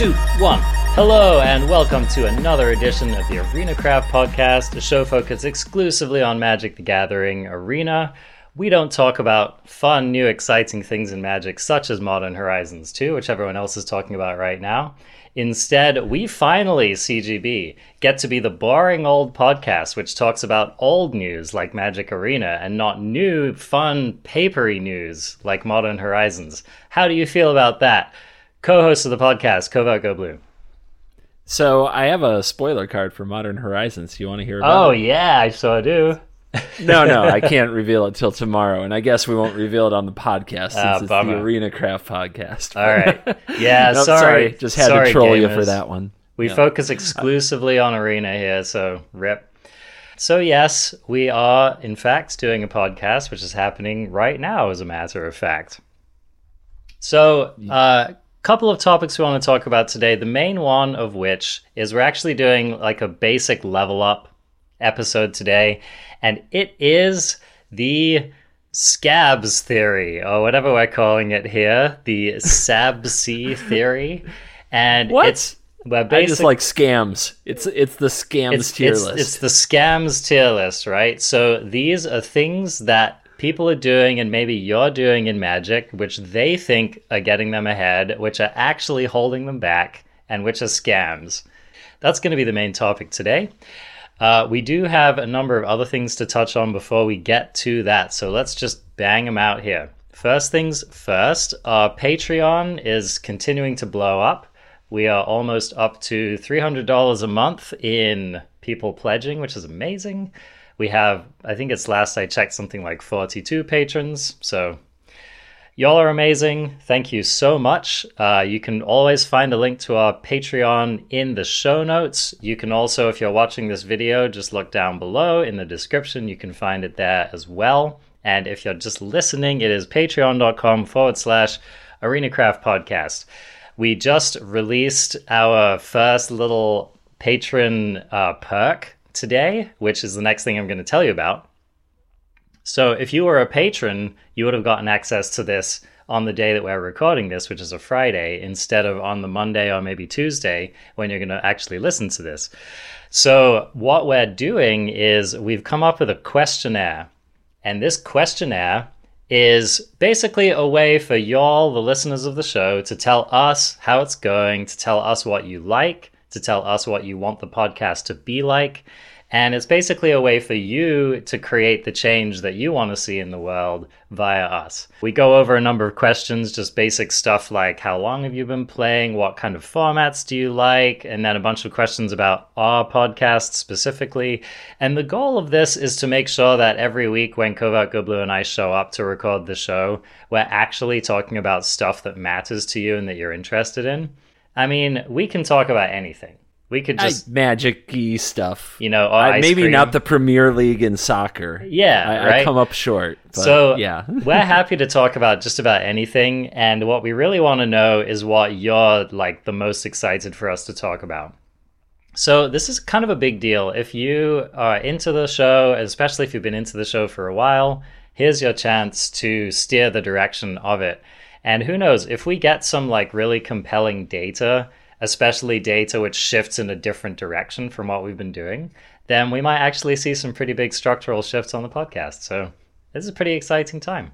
Two, one. Hello, and welcome to another edition of the Arena Craft Podcast, a show focused exclusively on Magic the Gathering Arena. We don't talk about fun, new, exciting things in Magic, such as Modern Horizons 2, which everyone else is talking about right now. Instead, we finally, CGB, get to be the boring old podcast which talks about old news like Magic Arena and not new, fun, papery news like Modern Horizons. How do you feel about that? Co-host of the podcast, Covert Go Blue. So I have a spoiler card for Modern Horizons. You want to hear about oh, it? Oh yeah, I so do. no, no, I can't reveal it till tomorrow, and I guess we won't reveal it on the podcast since ah, it's the Arena Craft podcast. All right, yeah, nope, sorry. sorry, just had sorry, to troll gamers. you for that one. We no. focus exclusively on Arena here, so rip. So yes, we are in fact doing a podcast, which is happening right now, as a matter of fact. So, uh, couple of topics we want to talk about today. The main one of which is we're actually doing like a basic level up episode today, and it is the scabs theory or whatever we're calling it here, the SABC theory. And what? it's well, basic, I just like scams. It's it's the scams it's, tier it's, list. It's the scams tier list, right? So these are things that people are doing and maybe you're doing in Magic, which they think are getting them ahead, which are actually holding them back, and which are scams. That's going to be the main topic today. Uh, we do have a number of other things to touch on before we get to that, so let's just bang them out here. First things first, our Patreon is continuing to blow up. We are almost up to $300 a month in people pledging, which is amazing. We have, I think it's last I checked, something like 42 patrons. So y'all are amazing. Thank you so much. Uh, you can always find a link to our Patreon in the show notes. You can also, if you're watching this video, just look down below in the description. You can find it there as well. And if you're just listening, it is patreon.com forward slash arenacraft podcast. We just released our first little patron uh, perk today, which is the next thing I'm going to tell you about. So, if you were a patron, you would have gotten access to this on the day that we're recording this, which is a Friday, instead of on the Monday or maybe Tuesday when you're going to actually listen to this. So, what we're doing is we've come up with a questionnaire, and this questionnaire is basically a way for y'all, the listeners of the show, to tell us how it's going, to tell us what you like, to tell us what you want the podcast to be like. And it's basically a way for you to create the change that you want to see in the world via us. We go over a number of questions, just basic stuff like how long have you been playing? What kind of formats do you like? And then a bunch of questions about our podcast specifically. And the goal of this is to make sure that every week when Covert Go Blue and I show up to record the show, we're actually talking about stuff that matters to you and that you're interested in. I mean, we can talk about anything. We could just magic-y stuff, you know. Maybe cream. not the Premier League in soccer. Yeah, I, right? I come up short. so yeah, we're happy to talk about just about anything, and what we really want to know is what you're like the most excited for us to talk about. So this is kind of a big deal. If you are into the show, especially if you've been into the show for a while, here's your chance to steer the direction of it. And who knows, if we get some like really compelling data, especially data which shifts in a different direction from what we've been doing, then we might actually see some pretty big structural shifts on the podcast. So this is a pretty exciting time.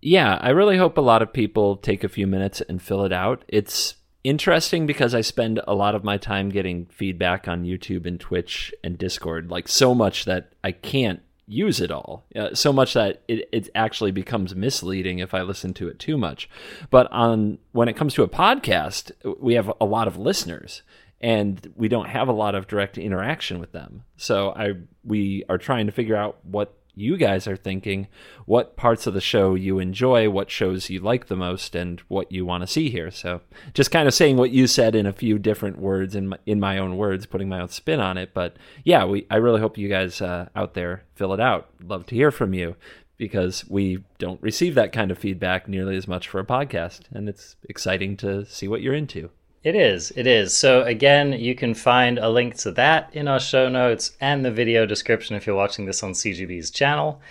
Yeah, I really hope a lot of people take a few minutes and fill it out. It's interesting because I spend a lot of my time getting feedback on YouTube and Twitch and Discord, like so much that I can't use it all uh, so much that it, it actually becomes misleading if i listen to it too much. But on when it comes to a podcast we have a lot of listeners and we don't have a lot of direct interaction with them. So i we are trying to figure out what you guys are thinking, what parts of the show you enjoy, what shows you like the most, and what you want to see here. So, just kind of saying what you said in a few different words, in my, in my own words, putting my own spin on it. But yeah, we I really hope you guys uh, out there fill it out. Love to hear from you because we don't receive that kind of feedback nearly as much for a podcast, and it's exciting to see what you're into. It is. It is. So, again, you can find a link to that in our show notes and the video description if you're watching this on CGB's channel.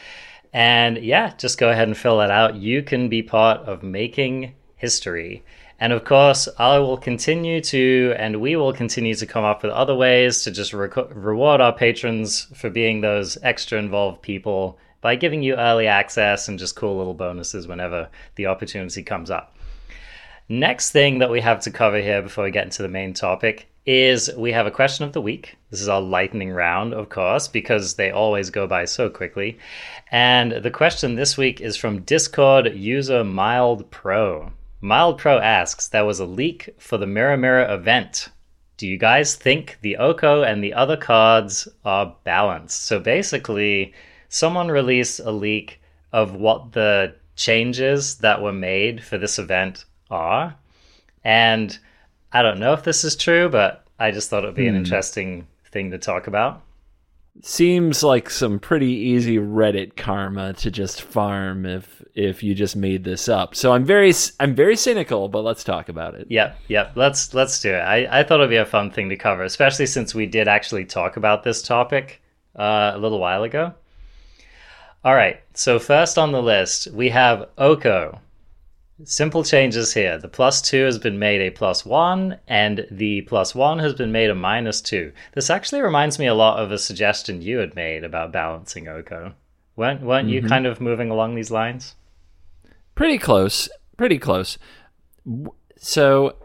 And yeah, just go ahead and fill that out. You can be part of making history. And of course, I will continue to, and we will continue to come up with other ways to just re- reward our patrons for being those extra involved people by giving you early access and just cool little bonuses whenever the opportunity comes up. Next thing that we have to cover here before we get into the main topic is we have a question of the week. This is our lightning round, of course, because they always go by so quickly. And the question this week is from Discord user Mild Pro. Mild Pro asks, there was a leak for the Mirror Mirror event. Do you guys think the Oko and the other cards are balanced? So basically, someone released a leak of what the changes that were made for this event are. And I don't know if this is true, but I just thought it would be hmm. an interesting thing to talk about. Seems like some pretty easy Reddit karma to just farm if if you just made this up. So I'm very I'm very cynical, but let's talk about it. Yep, yep. Let's let's do it. I, I thought it'd be a fun thing to cover, especially since we did actually talk about this topic uh, a little while ago. All right. So first on the list we have Oko. Simple changes here. The plus 2 has been made a plus 1, and the plus 1 has been made a minus 2. This actually reminds me a lot of a suggestion you had made about balancing Oko. Weren't, weren't mm-hmm. you kind of moving along these lines? Pretty close. Pretty close. So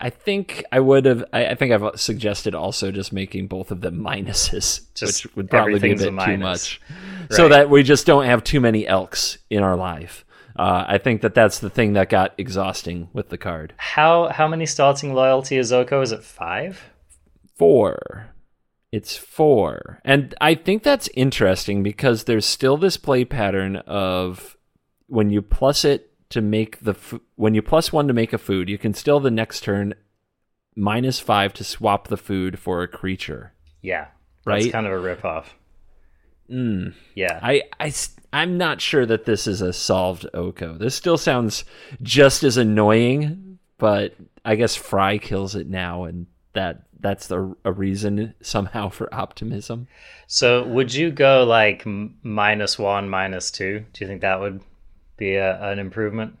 I think I would have. I, I, think I've suggested also just making both of them minuses, just which would probably be a bit a too much, right. so that we just don't have too many elks in our life. Uh, I think that that's the thing that got exhausting with the card. How how many starting loyalty is Oko? Is it five? Four. It's four, and I think that's interesting because there's still this play pattern of when you plus it to make the f- when you plus one to make a food, you can still the next turn minus five to swap the food for a creature. Yeah, right. That's kind of a ripoff. Mm. Yeah, I I I'm not sure that this is a solved Oko. This still sounds just as annoying, but I guess Fry kills it now, and that that's the a reason somehow for optimism. So, would you go like minus one, minus two? Do you think that would be a, an improvement?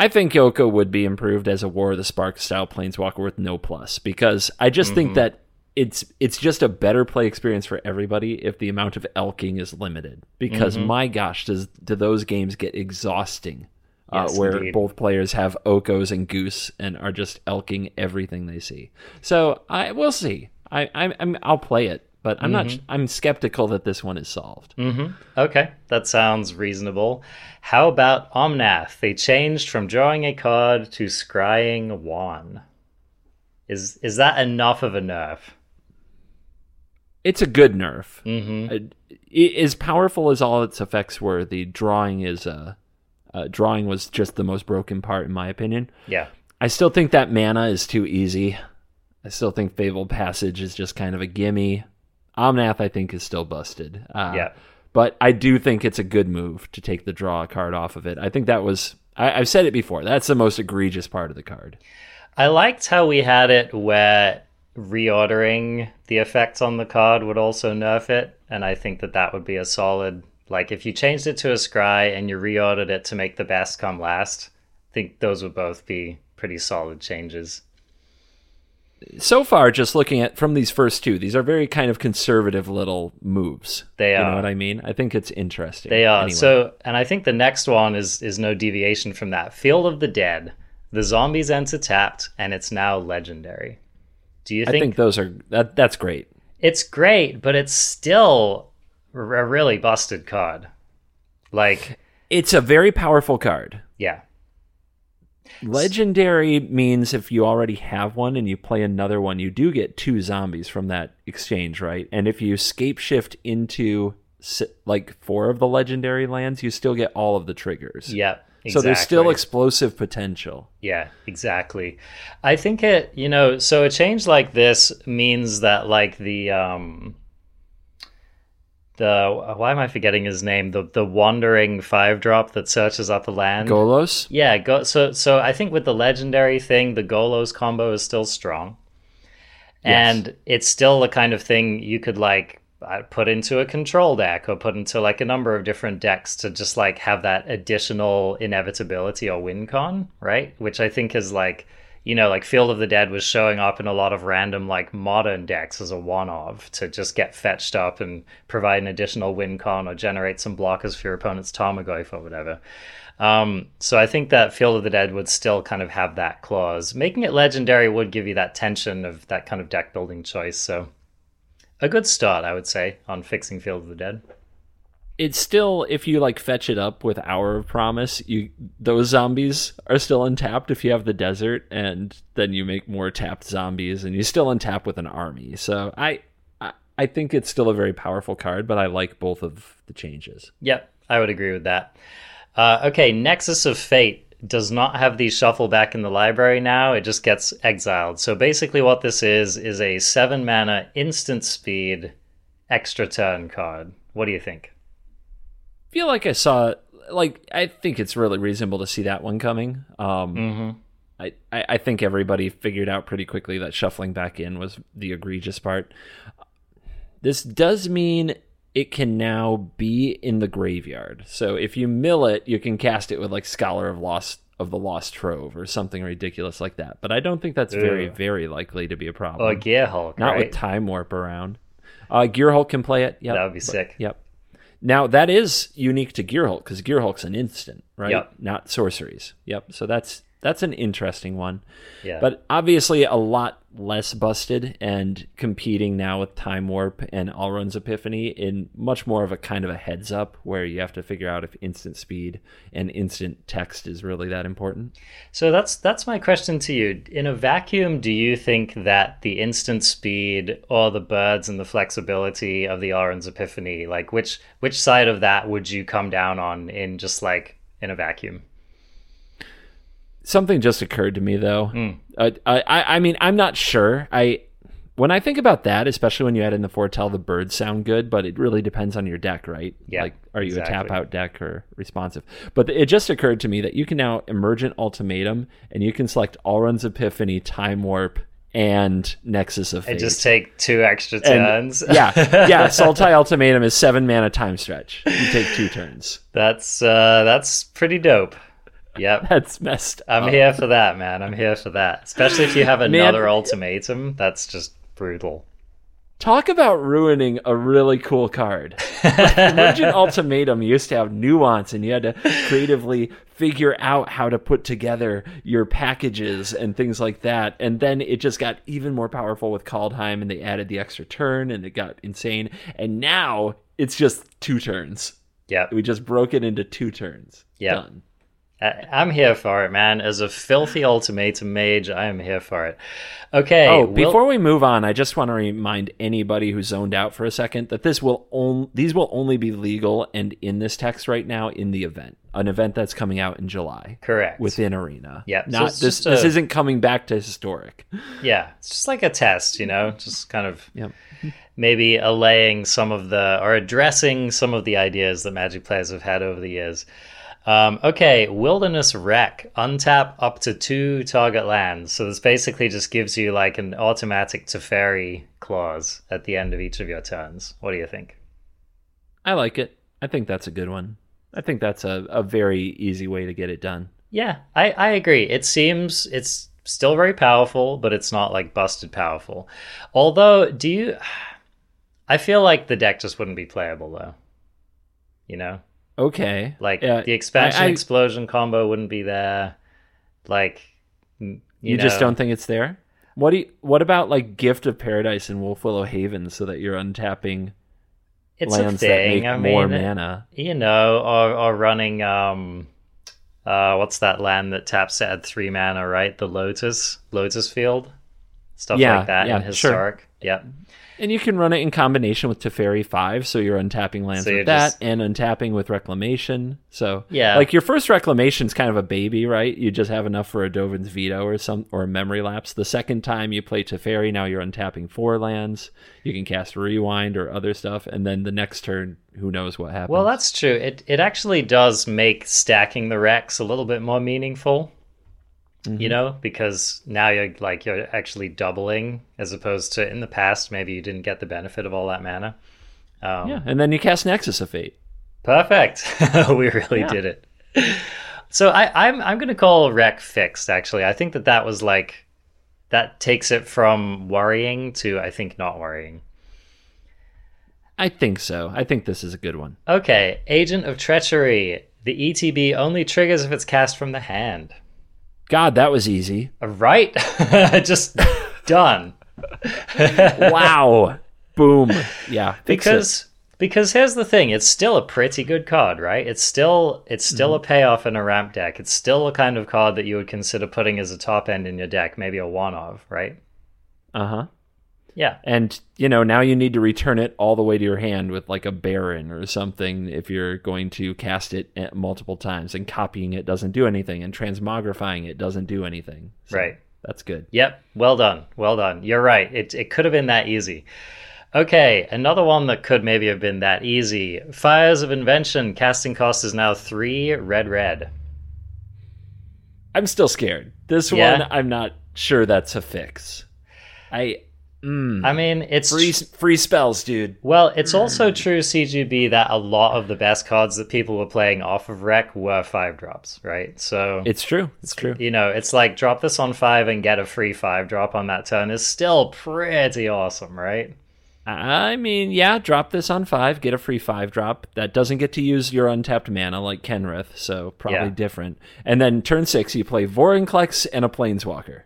I think Oko would be improved as a War of the Spark style planeswalker with no plus because I just mm-hmm. think that it's it's just a better play experience for everybody if the amount of elking is limited. Because mm-hmm. my gosh, does do those games get exhausting? Uh, yes, where indeed. both players have Okos and Goose and are just elking everything they see. So I we'll see. I I'm, i will play it, but I'm mm-hmm. not. I'm skeptical that this one is solved. Mm-hmm. Okay, that sounds reasonable. How about Omnath? They changed from drawing a card to scrying one. Is is that enough of a nerf? It's a good nerf. Mm-hmm. Uh, as powerful as all its effects were, the drawing is uh, uh, drawing was just the most broken part in my opinion. Yeah, I still think that mana is too easy. I still think Fabled Passage is just kind of a gimme. Omnath, I think, is still busted. Uh, yeah, but I do think it's a good move to take the draw card off of it. I think that was I, I've said it before. That's the most egregious part of the card. I liked how we had it where reordering the effects on the card would also nerf it, and I think that that would be a solid. Like if you changed it to a scry and you reordered it to make the best come last, I think those would both be pretty solid changes. So far, just looking at from these first two, these are very kind of conservative little moves. They are. You know what I mean? I think it's interesting. They are. Anyway. So, and I think the next one is is no deviation from that. Field of the Dead. The zombies enter tapped, and it's now legendary. Do you think? I think those are that. That's great. It's great, but it's still a really busted card. Like it's a very powerful card. Yeah. Legendary means if you already have one and you play another one, you do get two zombies from that exchange, right? And if you scape shift into like four of the legendary lands, you still get all of the triggers. Yeah. Exactly. So there's still explosive potential. Yeah, exactly. I think it, you know, so a change like this means that like the um the why am I forgetting his name? The the wandering five drop that searches out the land. Golos? Yeah, go so so I think with the legendary thing, the Golos combo is still strong. Yes. And it's still the kind of thing you could like put into a control deck or put into like a number of different decks to just like have that additional inevitability or win con, right? Which I think is like, you know, like Field of the Dead was showing up in a lot of random like modern decks as a one of to just get fetched up and provide an additional win con or generate some blockers for your opponent's Tarmogoyf or whatever. Um, so I think that Field of the Dead would still kind of have that clause. Making it legendary would give you that tension of that kind of deck building choice. So a good start, I would say, on fixing Field of the Dead. It's still if you like fetch it up with Hour of Promise, you those zombies are still untapped if you have the desert, and then you make more tapped zombies, and you still untap with an army. So I, I I think it's still a very powerful card, but I like both of the changes. Yep, I would agree with that. Uh, okay, Nexus of Fate does not have the shuffle back in the library now. It just gets exiled. So basically, what this is is a seven mana instant speed extra turn card. What do you think? feel like I saw like I think it's really reasonable to see that one coming. Um, Mm-hmm. I, I I think everybody figured out pretty quickly that shuffling back in was the egregious part. This does mean it can now be in the graveyard. So if you mill it, you can cast it with like Scholar of Lost of the Lost Trove or something ridiculous like that. But I don't think that's very very likely to be a problem. Or Gear Hulk, Not right? with Time Warp around. Uh, Gear Hulk can play it. Yep. That would be sick. Yep. Now that is unique to Gear Hulk because Gear Hulk's an instant, right? Yep. Not sorceries. Yep. So that's that's an interesting one. Yeah. But obviously a lot less busted and competing now with Time Warp and Alrund's Epiphany in much more of a kind of a heads up where you have to figure out if instant speed and instant text is really that important. So that's that's my question to you. In a vacuum, do you think that the instant speed or the birds and the flexibility of the Alrund's Epiphany, like which which side of that would you come down on in just like in a vacuum? Something just occurred to me though. Hmm. Uh, I, I I mean I'm not sure. I when I think about that, especially when you add in the foretell, the birds sound good, but it really depends on your deck, right? Yeah, Like, are you a tap out deck or responsive? But it just occurred to me that you can now emergent ultimatum, and you can select Alrund's Epiphany, Time Warp, and Nexus of Fate. And just take two extra And- turns. yeah, yeah. Sultai Ultimatum is seven mana time stretch. You take two turns. that's uh that's pretty dope. Yep. That's messed I'm up. here for that, man. I'm here for that. Especially if you have another ultimatum. That's just brutal. Talk about ruining a really cool card. Like, Ultimatum used to have nuance, and you had to creatively figure out how to put together your packages and things like that. And then it just got even more powerful with Kaldheim, and they added the extra turn, and it got insane. And now it's just two turns. Yeah. We just broke it into two turns. Yep. Done. I- I'm here for it, man. As a filthy ultimatum mage, I am here for it. Okay. Oh, we'll- before we move on, I just want to remind anybody who zoned out for a second that this will on- these will only be legal and in this text right now in the event, an event that's coming out in July correct. within Arena. Yeah, not it's this. a- This isn't coming back to historic. yeah, it's just like a test, you know, just kind of Yep. maybe allaying some of the or addressing some of the ideas that Magic players have had over the years. Um, okay, Wilderness Rec. Untap up to two target lands. So this basically just gives you like an automatic Teferi clause at the end of each of your turns. What do you think? I like it. I think that's a good one. I think that's a, a very easy way to get it done. Yeah, I, I agree. It seems it's still very powerful, but it's not like busted powerful. Although, do you. I feel like the deck just wouldn't be playable though. You know? Okay. Like Yeah, the expansion I- I- explosion combo wouldn't be there. Like you, You, just don't think it's there. What do you, What about like Gift of Paradise and Wolf Willow Haven, so that you're untapping it's lands a thing. that I make more mana? you know, or or running um uh what's that land that taps to add three mana, right? The Lotus Lotus Field. Stuff Yeah, like that yeah, in sure. historic. Yep. And you can run it in combination with Teferi 5, so you're untapping lands So you're with that just- and untapping with Reclamation. So, Yeah. like your first Reclamation's kind of a baby, right? You just have enough for a Dovin's Veto or some or a Memory Lapse. The second time you play Teferi, now you're untapping four lands. You can cast Rewind or other stuff, and then the next turn, who knows what happens. Well, that's true. It it actually does make stacking the Rex a little bit more meaningful. Mm-hmm. You know, because now you're like you're actually doubling as opposed to in the past maybe you didn't get the benefit of all that mana. Um, Yeah, and then you cast Nexus of Fate. Perfect. we really Yeah. did it. So I, I'm I'm gonna call Rec fixed. Actually, I think that that was like that takes it from worrying to I think not worrying. I think so. I think this is a good one. Okay, Agent of Treachery. The ETB only triggers if it's cast from the hand. God, that was easy. Right? Just done. Wow. Boom. Yeah. because because here's the thing it's still a pretty good card right it's still it's still a payoff in a ramp deck it's still a kind of card that you would consider putting as a top end in your deck maybe a one of right Uh-huh. Yeah. And you know, now you need to return it all the way to your hand with like a Baron or something if you're going to cast it eh, multiple times and copying it doesn't do anything and transmogrifying it doesn't do anything. So right. That's good. yep. Well done. Well done. You're right. It, it could have been that easy. Okay. Another one that could maybe have been that easy. Fires of invention. Casting cost is now three red red. I'm still scared. This Yeah? one I'm not sure that's a fix. I mm, i mean it's free free spells, dude. Well, it's also true, CGB, that a lot of the best cards that people were playing off of Rec were five drops, right? So, It's true. It's true. you know, it's like drop this on five and get a free five drop on that turn is still pretty awesome, right? I mean, yeah, drop this on five, get a free five drop. That doesn't get to use your untapped mana like Kenrith, so probably Yeah. different. And then turn six, you play Vorinclex and a Planeswalker.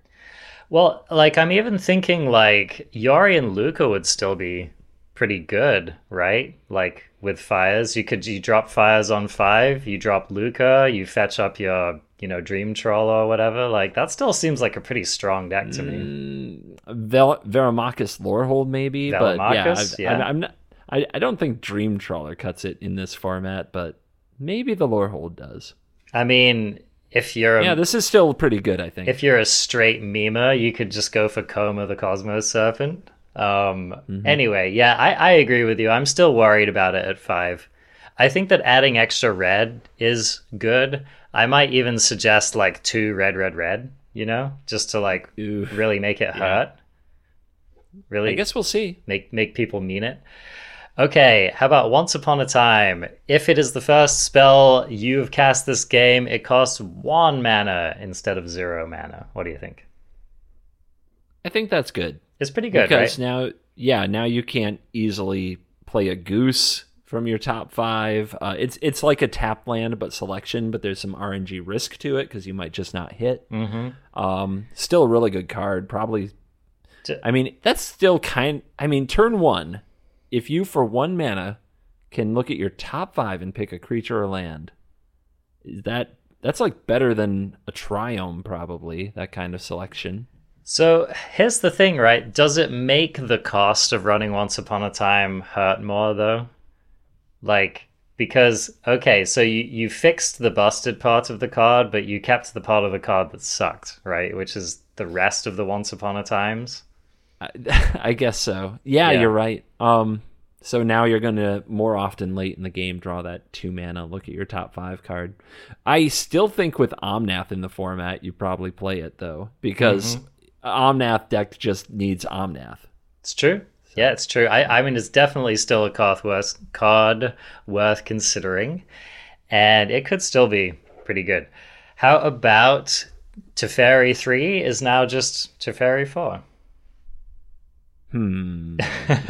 Well, like, I'm even thinking, like, Yari and Lukka would still be pretty good, right? Like, with fires, you could you drop fires on five, you drop Lukka, you fetch up your, you know, Dream Trawler or whatever. Like, that still seems like a pretty strong deck to me. Mm, Vel- Velomachus Lorehold, maybe, but yeah, I've- yeah. I'm, I'm not. I, I don't think Dream Trawler cuts it in this format, but maybe the Lorehold does. I mean, if you're a, Yeah, this is still pretty good. I think. if you're a straight memer, you could just go for Koma the Cosmos Serpent. Um, Mm-hmm. Anyway, yeah, I, I agree with you. I'm still worried about it at five. I think that adding extra red is good. I might even suggest like two red, red, red. You know, just to like really make it hurt. Really, I guess we'll see. make make people mean it. Okay, how about Once Upon a Time? If it is the first spell you have cast this game, it costs one mana instead of zero mana. What do you think? I think that's good. It's pretty good, because right? now yeah now you can't easily play a goose from your top five uh, it's it's like a tap land but selection but there's some rng risk to it because you might just not hit Mm-hmm. um still a really good card probably I mean that's still kind i mean turn one if you for one mana can look at your top five and pick a creature or land that that's like better than a triome probably that kind of selection So here's the thing, right? Does it make the cost of running Once Upon a Time hurt more though? Like because okay, so you you fixed the busted part of the card, but you kept the part of the card that sucked, right? Which is the rest of the Once Upon a Times. I, I guess so. Yeah, Yeah. you're right. Um, so now you're gonna more often late in the game draw that two mana, look at your top five card. I still think with Omnath in the format, you probably play it though, because Omnath deck just needs Omnath. It's true. Yeah, it's true. I, I mean, it's definitely still a card worth, card worth considering, and it could still be pretty good. How about Teferi 3 is now just Teferi 4? Hmm.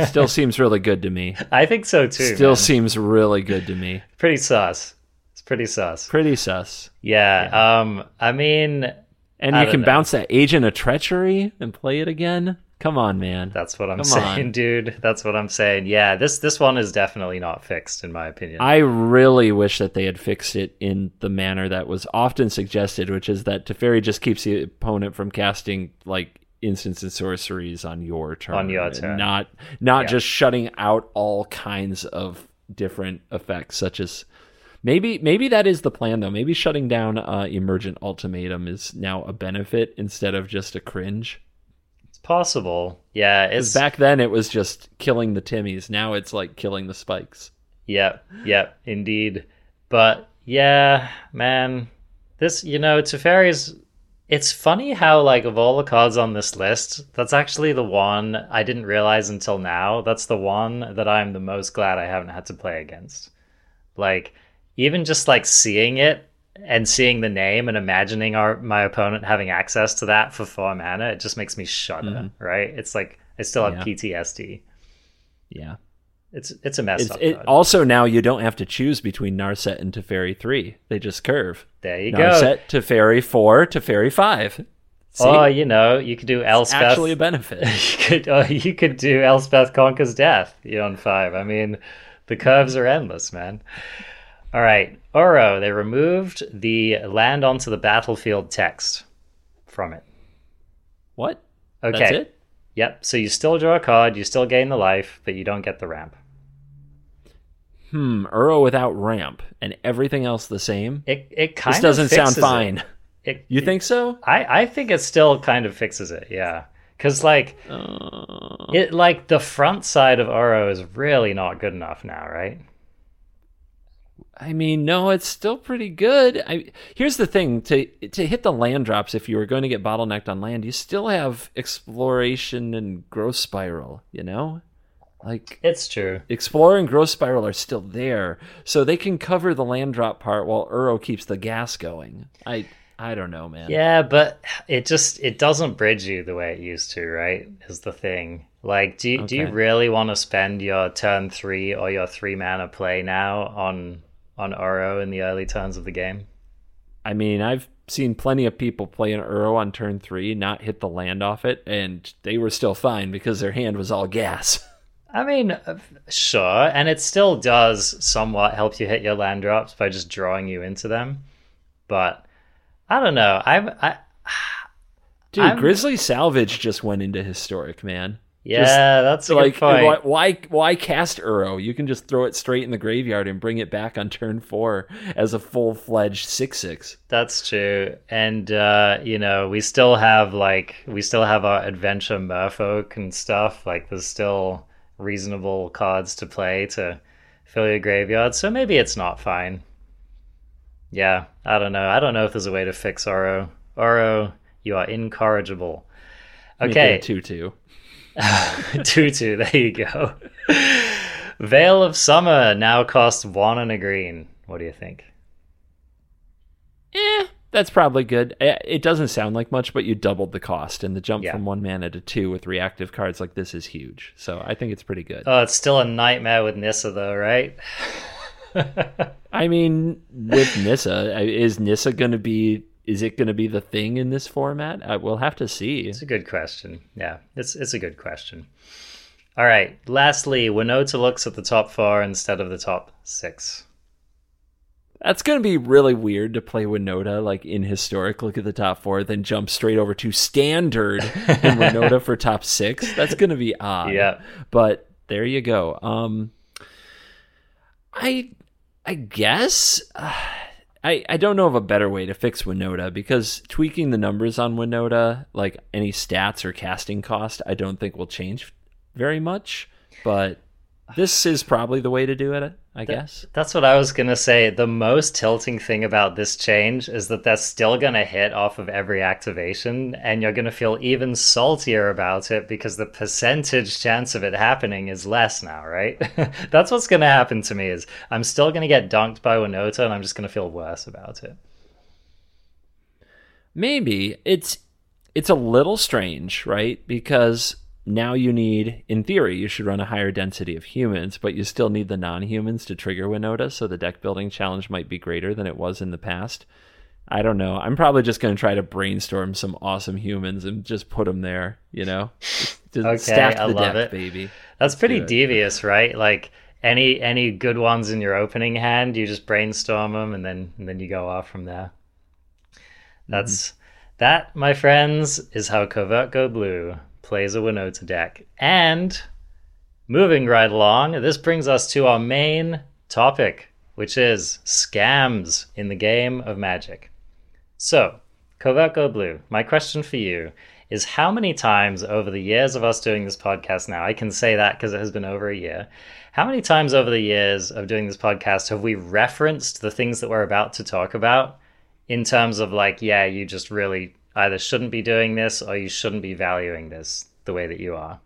still seems really good to me. I think so too. Still man. seems really good to me. pretty sus. It's pretty sus. Pretty sus. Yeah. Um. I mean, And I you can know. bounce that Agent of Treachery and play it again. Come on, man. that's what I'm Come saying, on. dude. That's what I'm saying. Yeah. This this one is definitely not fixed, in my opinion. I really wish that they had fixed it in the manner that was often suggested, which is that Teferi just keeps the opponent from casting like instants and sorceries on your turn. On your turn. Not not Yeah. just shutting out all kinds of different effects, such as maybe maybe that is the plan though. Maybe shutting down uh, emergent ultimatum is now a benefit instead of just a cringe. it's possible. Yeah. It's back then it was just killing the Timmies. Now it's like killing the spikes. Yep, yep, indeed. But yeah, man, this you know, Teferi's It's funny how, like, of all the cards on this list, that's actually the one I didn't realize until now. That's the one that I'm the most glad I haven't had to play against. Like, even just like seeing it and seeing the name and imagining our my opponent having access to that for four mana, it just makes me shudder. Mhm. Right? It's like I still have Yeah. PTSD. Yeah. It's it's a mess It's, up. it, also, now you don't have to choose between Narset and Teferi 3. They just curve. there you go. Narset, Teferi 4, Teferi 5. See? Oh, you know, you could do Elspeth. actually a benefit. you could uh, you could do Elspeth conquers death. On five. I mean, the curves are endless, man. All right, Uro. They removed the land onto the battlefield text from it. what? Okay. Yep. So you still draw a card, you still gain the life, but you don't get the ramp. Hmm, Uro without ramp and everything else the same? It it kind This of doesn't sound fixes it. fine. It, You it- think so? I I think it still kind of fixes it. Yeah. Cause like Uh, it like the front side of Uro is really not good enough now, right? I mean, no, it's still pretty good. I here's the thing: to to hit the land drops, if you were going to get bottlenecked on land, you still have exploration and growth spiral. You know, like It's true. explorer and growth spiral are still there, so they can cover the land drop part while Uro keeps the gas going. I I don't know, man. Yeah, but it just it doesn't bridge you the way it used to, right? Is the thing. Like do you, do you really want to spend your turn 3 or your 3 mana play now on on Uro in the early turns of the game? I mean, I've seen plenty of people play an Uro on turn three, not hit the land off it, and they were still fine because their hand was all gas. I mean, uh, sure, and it still does somewhat help you hit your land drops by just drawing you into them. But I don't know. I'm I Dude, I'm- Grizzly Salvage just went into historic, man. Yeah, that's a like, why, why why cast Uro? You can just throw it straight in the graveyard and bring it back on turn four as a full fledged six six. That's true. And uh, you know, we still have like we still have our adventure merfolk and stuff. Like there's still reasonable cards to play to fill your graveyard. So maybe it's not fine. Yeah, I don't know. I don't know if there's a way to fix Uro. Uro, you are incorrigible. Okay, two two. Tutu, there you go. Veil of Summer now costs one and a green. What do you think? Eh, that's probably good. Eh, It doesn't sound like much, but you doubled the cost, and the jump Yeah. from one mana to two with reactive cards like this is huge. So I think it's pretty good. Oh, it's still a nightmare with Nissa, though, right? I mean, with Nissa, is Nissa going to be? Is it going to be the thing in this format? Uh, we'll have to see. It's a good question. Yeah, it's it's a good question. All right. Lastly, Winota looks at the top four instead of the top six. That's going to be really weird to play Winota like in historic. Look at the top four, then jump straight over to standard and Winota for top six. That's going to be odd. Yeah. but there you go. Um, I I guess uh, I I don't know of a better way to fix Winota because tweaking the numbers on Winota, like any stats or casting cost, I don't think will change very much. But this is probably the way to do it. I guess. That's what I was gonna say. The most tilting thing about this change is that that's still gonna hit off of every activation, and you're gonna feel even saltier about it because the percentage chance of it happening is less now, right? that's what's gonna happen to me. Is I'm still gonna get dunked by Winota, and I'm just gonna feel worse about it. Maybe it's it's a little strange, right? Because now you need, in theory, you should run a higher density of humans, but you still need the non-humans to trigger Winota, so the deck building challenge might be greater than it was in the past. I don't know. I'm probably just going to try to brainstorm some awesome humans and just put them there. You know, just Okay, stack I the love deck, it. baby. That's pretty devious, right? Like any any good ones in your opening hand, you just brainstorm them, and then and then you go off from there. Mm-hmm. That's that, my friends, is how Covert Go Blue plays a Winota deck. And moving right along, this brings us to our main topic, which is scams in the game of Magic. So, Covert Go Blue, my question for you is how many times over the years of us doing this podcast now, I can say that because it has been over a year. How many times over the years of doing this podcast have we referenced the things that we're about to talk about in terms of like, yeah, you just really either shouldn't be doing this or you shouldn't be valuing this the way that you are?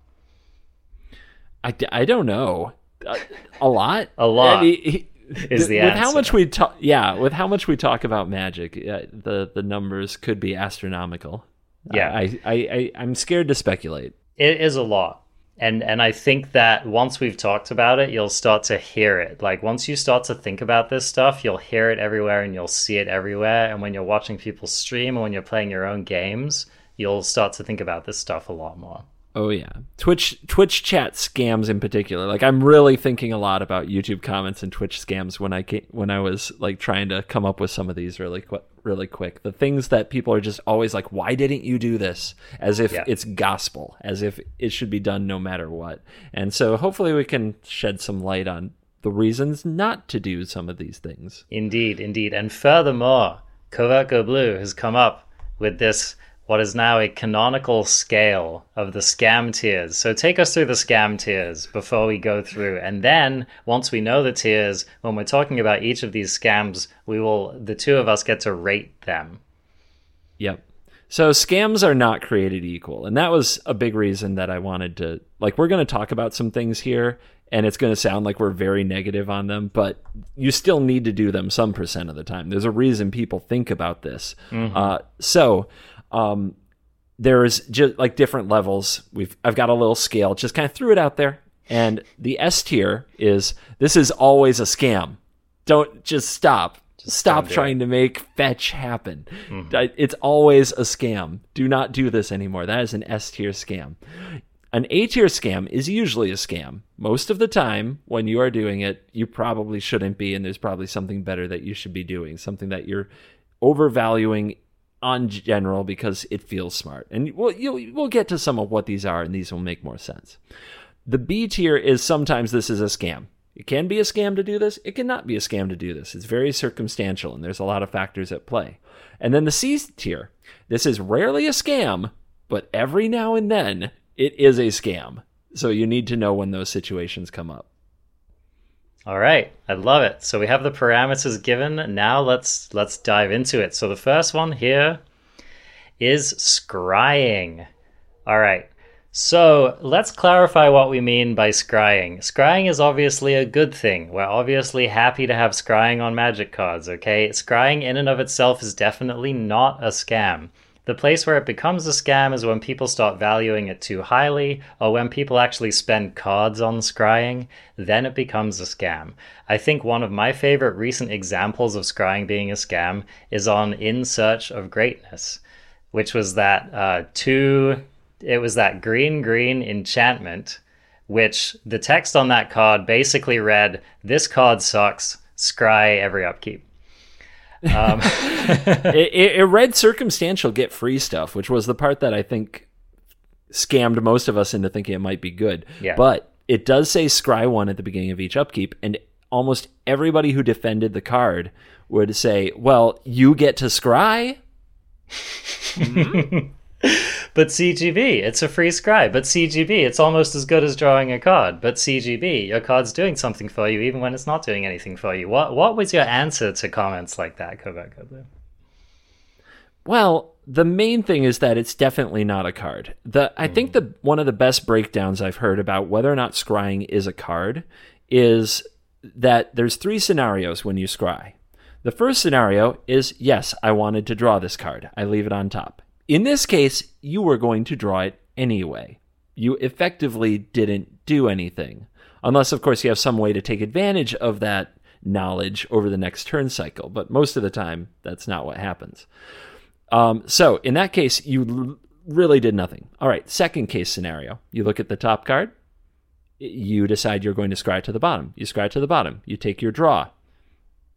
I, I don't know. A, a lot. A lot. I mean, he- Is the with how much we talk, yeah, with how much we talk about magic, uh, the the numbers could be astronomical. Yeah. I, I, I I'm scared to speculate. It is a lot. And and I think that once we've talked about it, you'll start to hear it. Like once you start to think about this stuff, you'll hear it everywhere and you'll see it everywhere. And when you're watching people stream or when you're playing your own games, you'll start to think about this stuff a lot more. Oh yeah, Twitch Twitch chat scams in particular. Like I'm really thinking a lot about YouTube comments and Twitch scams when I ca- when I was like trying to come up with some of these really quick, really quick. The things that people are just always like, "Why didn't you do this?" As if Yeah. it's gospel, as if it should be done no matter what. And so hopefully we can shed some light on the reasons not to do some of these things. Indeed, indeed. And furthermore, Go Blue has come up with this what is now a canonical scale of the scam tiers. So take us through the scam tiers before we go through. And then once we know the tiers, when we're talking about each of these scams, we will the two of us get to rate them. Yep. So scams are not created equal. And that was a big reason that I wanted to like we're going to talk about some things here and it's going to sound like we're very negative on them, but you still need to do them some percent of the time. There's a reason people think about this. Uh, so um, there's just like different levels. We've I've got a little scale, just kind of threw it out there. And the S tier is this is always a scam. Don't just stop. stop don't trying to make fetch happen. I- It's always a scam. Do not do this anymore. That is an S tier scam. An A tier scam is usually a scam. Most of the time, when you are doing it, you probably shouldn't be, and there's probably something better that you should be doing, something that you're overvaluing on general because it feels smart. And we'll, we'll get to some of what these are, and these will make more sense. The B tier is sometimes this is a scam. It can be a scam to do this. It cannot be a scam to do this. It's very circumstantial, and there's a lot of factors at play. And then the C tier. This is rarely a scam, but every now and then it is a scam. So you need to know when those situations come up. All right, I love it. So we have the parameters given. Now let's let's dive into it. So the first one here is scrying. All right. So let's clarify what we mean by scrying. Scrying is obviously a good thing. We're obviously happy to have scrying on magic cards, okay? Scrying in and of itself is definitely not a scam. The place where it becomes a scam is when people start valuing it too highly, or when people actually spend cards on scrying, then it becomes a scam. I think one of my favorite recent examples of scrying being a scam is on In Search of Greatness, which was that uh, two, it was that green green enchantment, which the text on that card basically read, This card sucks, scry every upkeep. Um, it, it, it read circumstantial get free stuff, which was the part that I think scammed most of us into thinking it might be good. Yeah. But it does say scry one at the beginning of each upkeep, and almost everybody who defended the card would say, "Well, you get to scry." But CGB, it's a free scry. But CGB, it's almost as good as drawing a card. But CGB, your card's doing something for you even when it's not doing anything for you. What what was your answer to comments like that, Covert Go Blue? Well, the main thing is that it's definitely not a card. The I think hmm. the one of the best breakdowns I've heard about whether or not scrying is a card is that there's three scenarios when you scry. The first scenario is yes, I wanted to draw this card. I leave it on top. In this case, you were going to draw it anyway. You effectively didn't do anything. Unless, of course, you have some way to take advantage of that knowledge over the next turn cycle. But most of the time, that's not what happens. Um, so in that case, you l- really did nothing. All right, second case scenario. You look at the top card. You decide you're going to scry to the bottom. You scry to the bottom. You take your draw.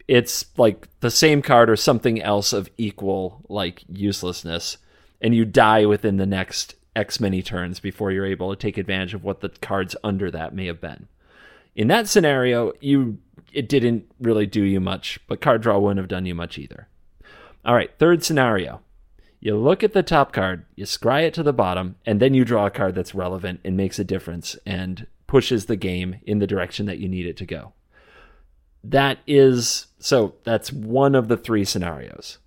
It's like the same card or something else of equal like uselessness, and you die within the next X many turns before you're able to take advantage of what the cards under that may have been. In that scenario, you it didn't really do you much, but card draw wouldn't have done you much either. All right, third scenario. You look at the top card, you scry it to the bottom, and then you draw a card that's relevant and makes a difference and pushes the game in the direction that you need it to go. That is so that's one of the three scenarios.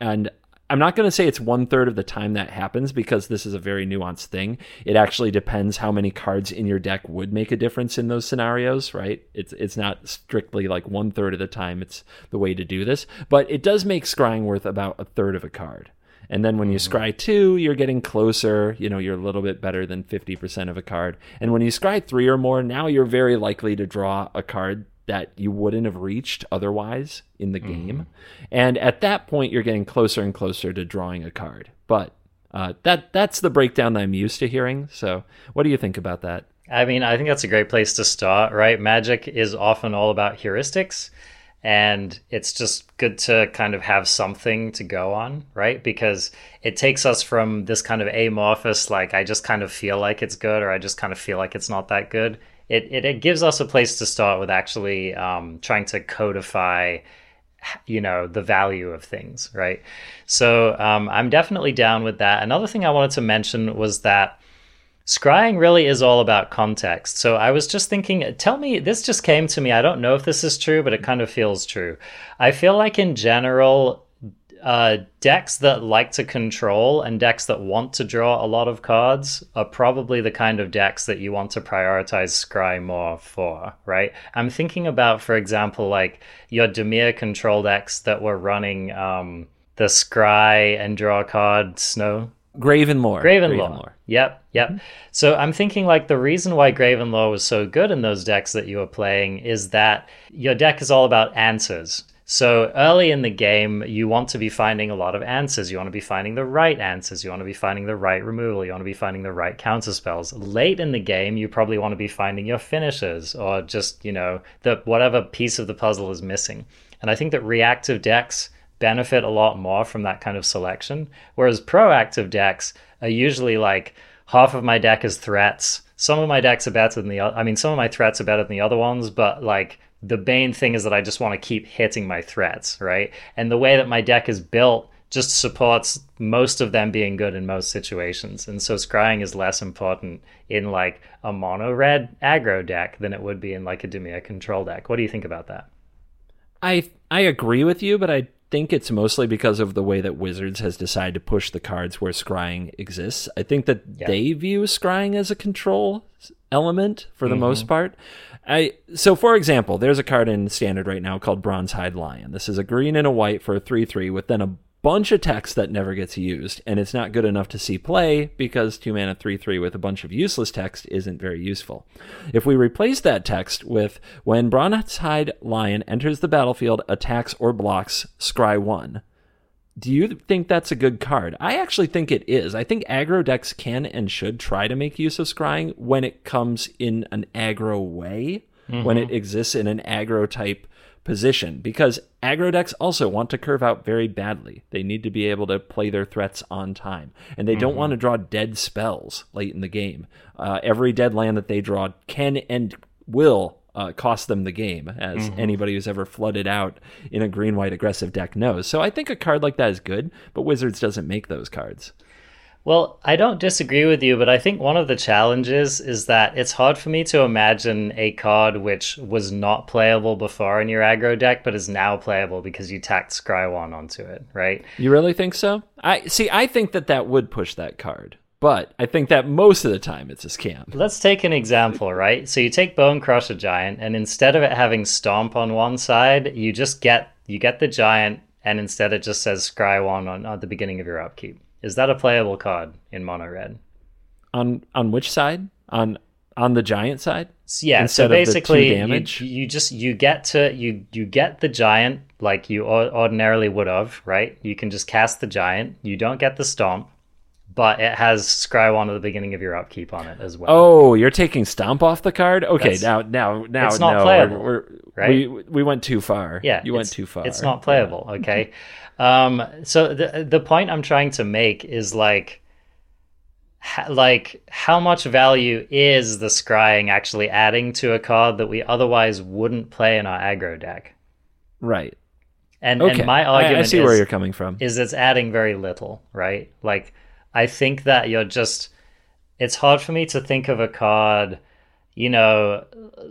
And I'm not going to say it's one third of the time that happens because this is a very nuanced thing. It actually depends how many cards in your deck would make a difference in those scenarios, right? It's it's not strictly like one third of the time. It's the way to do this, but it does make scrying worth about a third of a card. And then when you mm-hmm. scry two, you're getting closer. You know, you're a little bit better than 50% of a card. And when you scry three or more, now you're very likely to draw a card that you wouldn't have reached otherwise in the mm-hmm. game. And at that point, you're getting closer and closer to drawing a card. But uh, that that's the breakdown that I'm used to hearing. So, what do you think about that? I mean, I think that's a great place to start, right? Magic is often all about heuristics, and it's just good to kind of have something to go on, right? Because it takes us from this kind of amorphous, like I just kind of feel like it's good, or I just kind of feel like it's not that good, it, it, it gives us a place to start with actually um, trying to codify you know the value of things right? So um, i'm definitely down with that. Another thing i wanted to mention was that scrying really is all about context. So i was just thinking tell me this just came to me. I don't know if this is true but it kind of feels true. I feel like in general uh, decks that like to control and decks that want to draw a lot of cards are probably the kind of decks that you want to prioritize Scry more for, right? I'm thinking about, for example, like your Dimir control decks that were running um, the Scry and draw card Snow. Graven Lore. Gravenlore. Graven Lore. Yep, yep. Mm-hmm. So I'm thinking like the reason why Graven Lore was so good in those decks that you were playing is that your deck is all about answers. So early in the game, you want to be finding a lot of answers. You want to be finding the right answers. You want to be finding the right removal. You want to be finding the right counter spells. Late in the game, you probably want to be finding your finishers or just, you know, the whatever piece of the puzzle is missing. And I think that reactive decks benefit a lot more from that kind of selection, whereas proactive decks are usually like half of my deck is threats. Some of my decks are better than the other. I mean, some of my threats are better than the other ones, but like the main thing is that I just want to keep hitting my threats, right? And the way that my deck is built just supports most of them being good in most situations. And so scrying is less important in like a mono red aggro deck than it would be in like a Dimir control deck. What do you think about that? I I agree with you, but I think it's mostly because of the way that Wizards has decided to push the cards where scrying exists. I think that yeah. they view scrying as a control element for the mm-hmm. most part. I so for example, there's a card in standard right now called Bronzehide Lion. This is a green and a white for a 3-3 with then a bunch of text that never gets used, and it's not good enough to see play because 2 mana 3-3 with a bunch of useless text isn't very useful. If we replace that text with when Bronzehide Lion enters the battlefield, attacks or blocks, scry 1 do you think that's a good card? I actually think it is. I think aggro decks can and should try to make use of scrying when it comes in an aggro way, mm-hmm. when it exists in an aggro type position, because aggro decks also want to curve out very badly. They need to be able to play their threats on time, and they mm-hmm. don't want to draw dead spells late in the game. Uh, every dead land that they draw can and will uh, cost them the game, as mm-hmm. anybody who's ever flooded out in a green white aggressive deck knows. So I think a card like that is good, but Wizards doesn't make those cards. Well, I don't disagree with you, but I think one of the challenges is that it's hard for me to imagine a card which was not playable before in your aggro deck, but is now playable because you tacked Scry one onto it, right? You really think so? I see. I think that that would push that card. But I think that most of the time it's a scam. Let's take an example, right? So you take Bonecrusher Giant, and instead of it having Stomp on one side, you just get you get the Giant, and instead it just says Scry one on at the beginning of your upkeep. Is that a playable card in Mono Red? On on which side? On on the Giant side? Yeah. Instead so basically, you, you just you get to you you get the Giant like you ordinarily would have, right? You can just cast the Giant. You don't get the Stomp but it has Scry one at the beginning of your upkeep on it as well. Oh, you're taking Stomp off the card? Okay, That's, now now now it's not no, playable, we're, we're, right? We we went too far. Yeah, you went too far. It's not playable. Yeah. Okay, um, so the the point I'm trying to make is like. like how much value is the scrying actually adding to a card that we otherwise wouldn't play in our aggro deck? Right. And, okay. and my argument I, I see is, where you're coming from. Is it's adding very little, right? Like I think that you're just it's hard for me to think of a card, you know,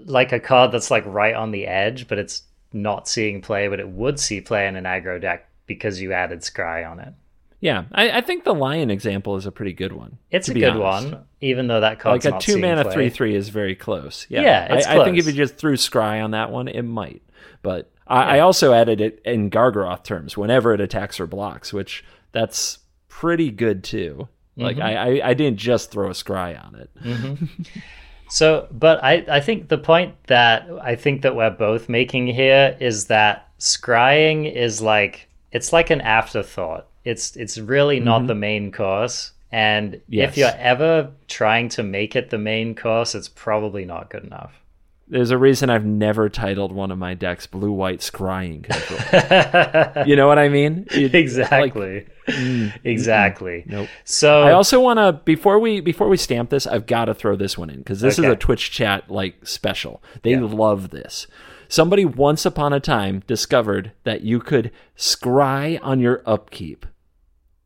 like a card that's like right on the edge, but it's not seeing play, but it would see play in an aggro deck because you added Scry on it. Yeah, I, I think the lion example is a pretty good one. It's a good honest. one, even though that card's Like a two mana play. three three is very close. Yeah, Yeah, I, I think if you just threw scry on that one, it might. But I, I also added it in Gargaroth terms whenever it attacks or blocks, which that's pretty good too. Like Mm-hmm. I, I, I didn't just throw a scry on it. So, but I, I think the point that I think that we're both making here is that scrying is like it's like an afterthought. It's it's really not the main course. And Yes. if you're ever trying to make it the main course, it's probably not good enough. There's a reason I've never titled one of my decks blue white scrying control. you know what I mean? You- like, exactly. Mm, mm, exactly. Mm, nope. So I also want to before we before we stamp this, I've got to throw this one in because this is a Twitch chat like special. They love this. Somebody once upon a time discovered that you could scry on your upkeep,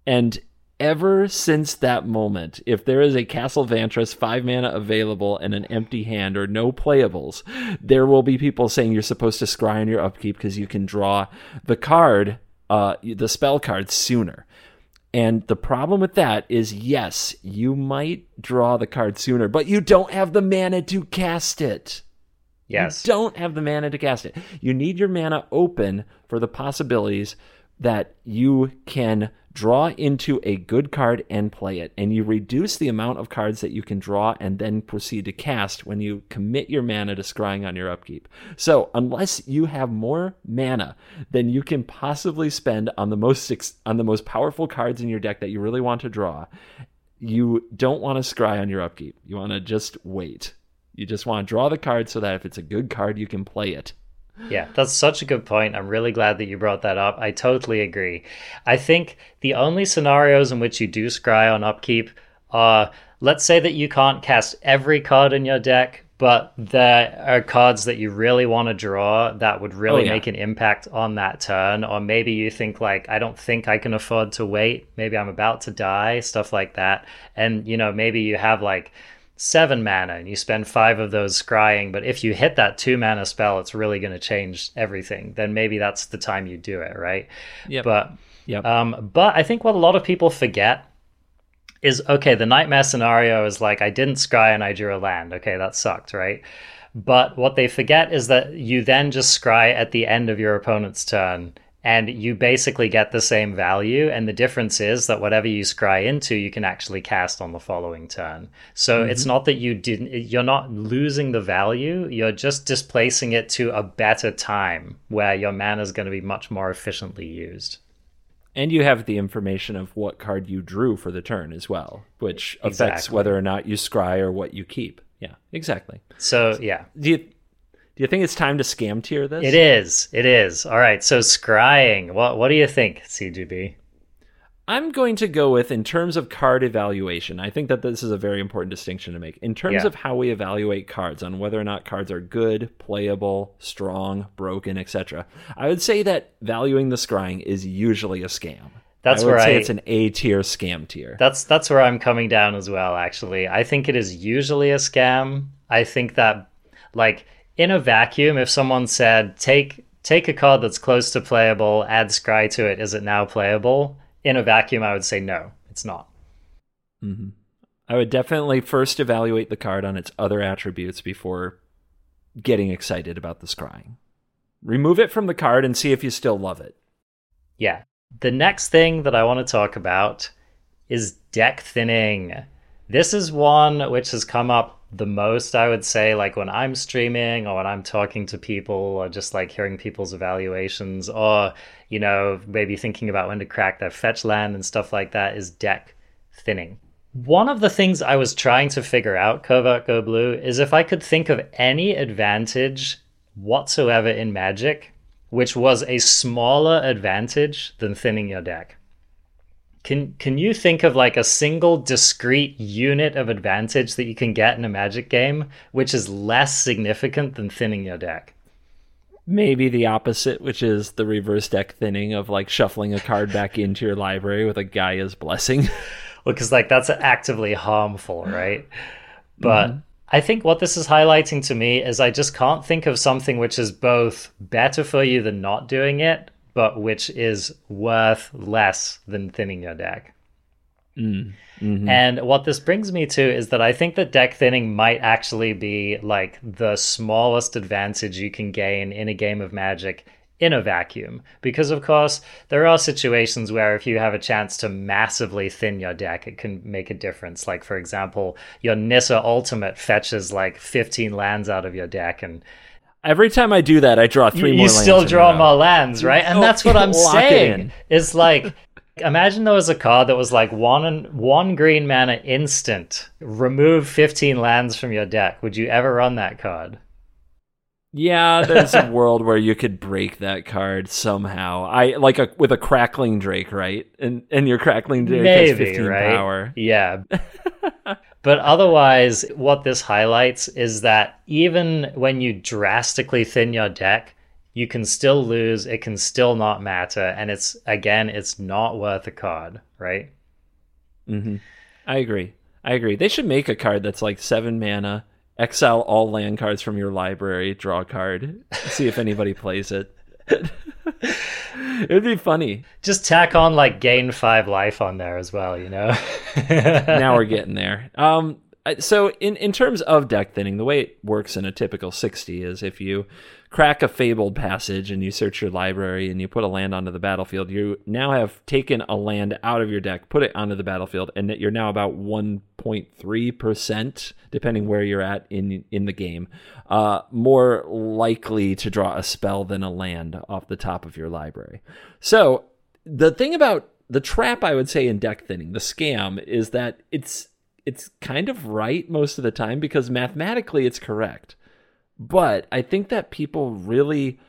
and ever since that moment, if there is a Castle Vantress five mana available and an empty hand or no playables, there will be people saying you're supposed to scry on your upkeep because you can draw the card, uh, the spell card sooner. And the problem with that is, yes, you might draw the card sooner, but you don't have the mana to cast it. yes. You don't have the mana to cast it. You need your mana open for the possibilities that you can draw into a good card and play it. And you reduce the amount of cards that you can draw and then proceed to cast when you commit your mana to scrying on your upkeep. So, unless you have more mana than you can possibly spend on the most on the most powerful cards in your deck that you really want to draw, you don't want to scry on your upkeep. You want to just wait. You just want to draw the card so that if it's a good card, you can play it. Yeah, that's such a good point. I'm really glad that you brought that up. I totally agree. I think the only scenarios in which you do scry on upkeep are let's say that you can't cast every card in your deck, but there are cards that you really want to draw that would oh, really Oh, yeah. make an impact on that turn. Or maybe you think, like, I don't think I can afford to wait. Maybe I'm about to die, stuff like that. And, you know, maybe you have like seven mana and you spend five of those scrying but if you hit that two mana spell it's really going to change everything then maybe that's the time you do it right Yep. but Yep. um but i think what a lot of people forget is okay the nightmare scenario is like i didn't scry and i drew a land okay that sucked right but what they forget is that you then just scry at the end of your opponent's turn and you basically get the same value and the difference is that whatever you scry into you can actually cast on the following turn so mm-hmm. it's not that you didn't you're not losing the value you're just displacing it to a better time where your mana is going to be much more efficiently used and you have the information of what card you drew for the turn as well, which affects Exactly. whether or not you scry or what you keep. Yeah, exactly. so yeah Do you do you think it's time to scam tier this? it is it is all right so scrying what what do you think cgb I'm going to go with in terms of card evaluation. I think that this is a very important distinction to make. In terms Yeah. of how we evaluate cards on whether or not cards are good, playable, strong, broken, etc. I would say that valuing the scrying is usually a scam. That's I would where say I- it's an A tier scam tier. That's that's where I'm coming down as well. Actually, I think it is usually a scam. I think that, like in a vacuum, if someone said take take a card that's close to playable, add scry to it, is it now playable? In a vacuum, I would say no, it's not. hmm I would definitely first evaluate the card on its other attributes before getting excited about the scrying. Remove it from the card and see if you still love it. Yeah. The next thing that I want to talk about is deck thinning. This is one which has come up the most, I would say, like when I'm streaming or when I'm talking to people or just like hearing people's evaluations or, you know, maybe thinking about when to crack their fetch land and stuff like that is deck thinning. One of the things I was trying to figure out, Covert Go Blue, is if I could think of any advantage whatsoever in Magic which was a smaller advantage than thinning your deck. Can can you think of like a single discrete unit of advantage that you can get in a Magic game which is less significant than thinning your deck? Maybe the opposite, which is the reverse deck thinning of like shuffling a card back into your library with a Gaia's blessing. Well, because like that's actively harmful, right? Mm-hmm. But I think what this is highlighting to me is I just can't think of something which is both better for you than not doing it, but which is worth less than thinning your deck. Mm. Mm-hmm. And what this brings me to is that I think that deck thinning might actually be like the smallest advantage you can gain in a game of Magic in a vacuum. Because, of course, there are situations where if you have a chance to massively thin your deck, it can make a difference. Like, for example, your Nissa Ultimate fetches like 15 lands out of your deck and Every time I do that, I draw three you, more. You still draw more lands, right? And that's what I'm saying. Is like Imagine there was a card that was like one one green mana instant. Remove 15 lands from your deck. Would you ever run that card? Yeah, there's a world where you could break that card somehow. I like a with a crackling drake, right? And and your crackling drake Maybe, has 15 right? power. Yeah. but otherwise, what this highlights is that even when you drastically thin your deck, you can still lose it can still not matter and it's again it's not worth a card right? Mm-hmm. i agree. I agree. They should make a card that's like seven mana exile all land cards from your library draw a card see if anybody plays it it'd be funny. Just tack on like gain five life on there as well you know? Now we're getting there. Um so in, in terms of deck thinning the way it works in a typical 60 is if you crack a fabled passage and you search your library and you put a land onto the battlefield, you now have taken a land out of your deck, put it onto the battlefield, and you're now about 1.3%, depending where you're at in in the game, uh, more likely to draw a spell than a land off the top of your library. So the thing about the trap I would say in deck thinning, the scam, is that it's it's kind of right most of the time because mathematically it's correct. But I think that people really,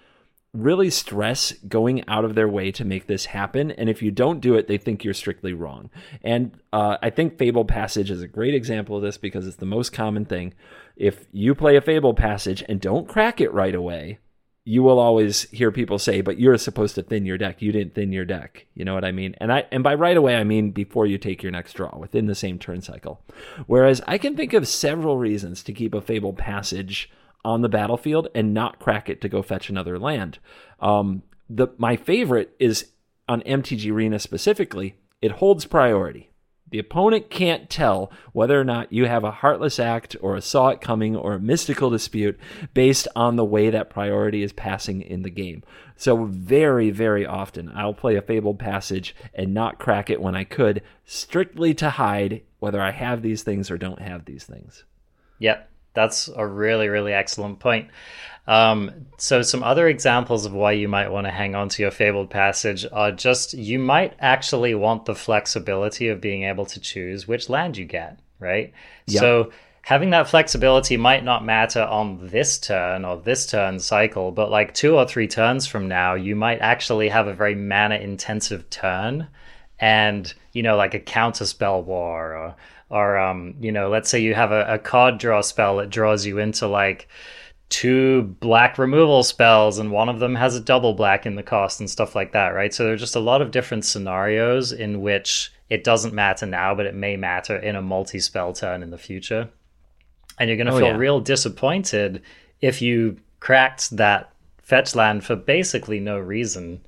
really stress going out of their way to make this happen. And if you don't do it, they think you're strictly wrong. And uh, I think Fable Passage is a great example of this because it's the most common thing. If you play a Fable Passage and don't crack it right away, you will always hear people say, "But you're supposed to thin your deck. You didn't thin your deck." You know what I mean? And I and by right away I mean before you take your next draw, within the same turn cycle. Whereas I can think of several reasons to keep a Fable Passage on the battlefield and not crack it to go fetch another land. Um, the my favorite is on MTG Arena specifically. It holds priority. The opponent can't tell whether or not you have a heartless act or a saw it coming or a mystical dispute based on the way that priority is passing in the game. So, very, very often, I'll play a fabled passage and not crack it when I could, strictly to hide whether I have these things or don't have these things. Yep. That's a really, really excellent point. Um, so, some other examples of why you might want to hang on to your fabled passage are just you might actually want the flexibility of being able to choose which land you get, right? Yep. So, having that flexibility might not matter on this turn or this turn cycle, but like two or three turns from now, you might actually have a very mana intensive turn and, you know, like a counter spell war or or um, you know, let's say you have a, a card draw spell that draws you into like two black removal spells and one of them has a double black in the cost and stuff like that, right? So there's just a lot of different scenarios in which it doesn't matter now, but it may matter in a multi spell turn in the future. And you're going to oh, feel yeah. real disappointed if you cracked that fetch land for basically no reason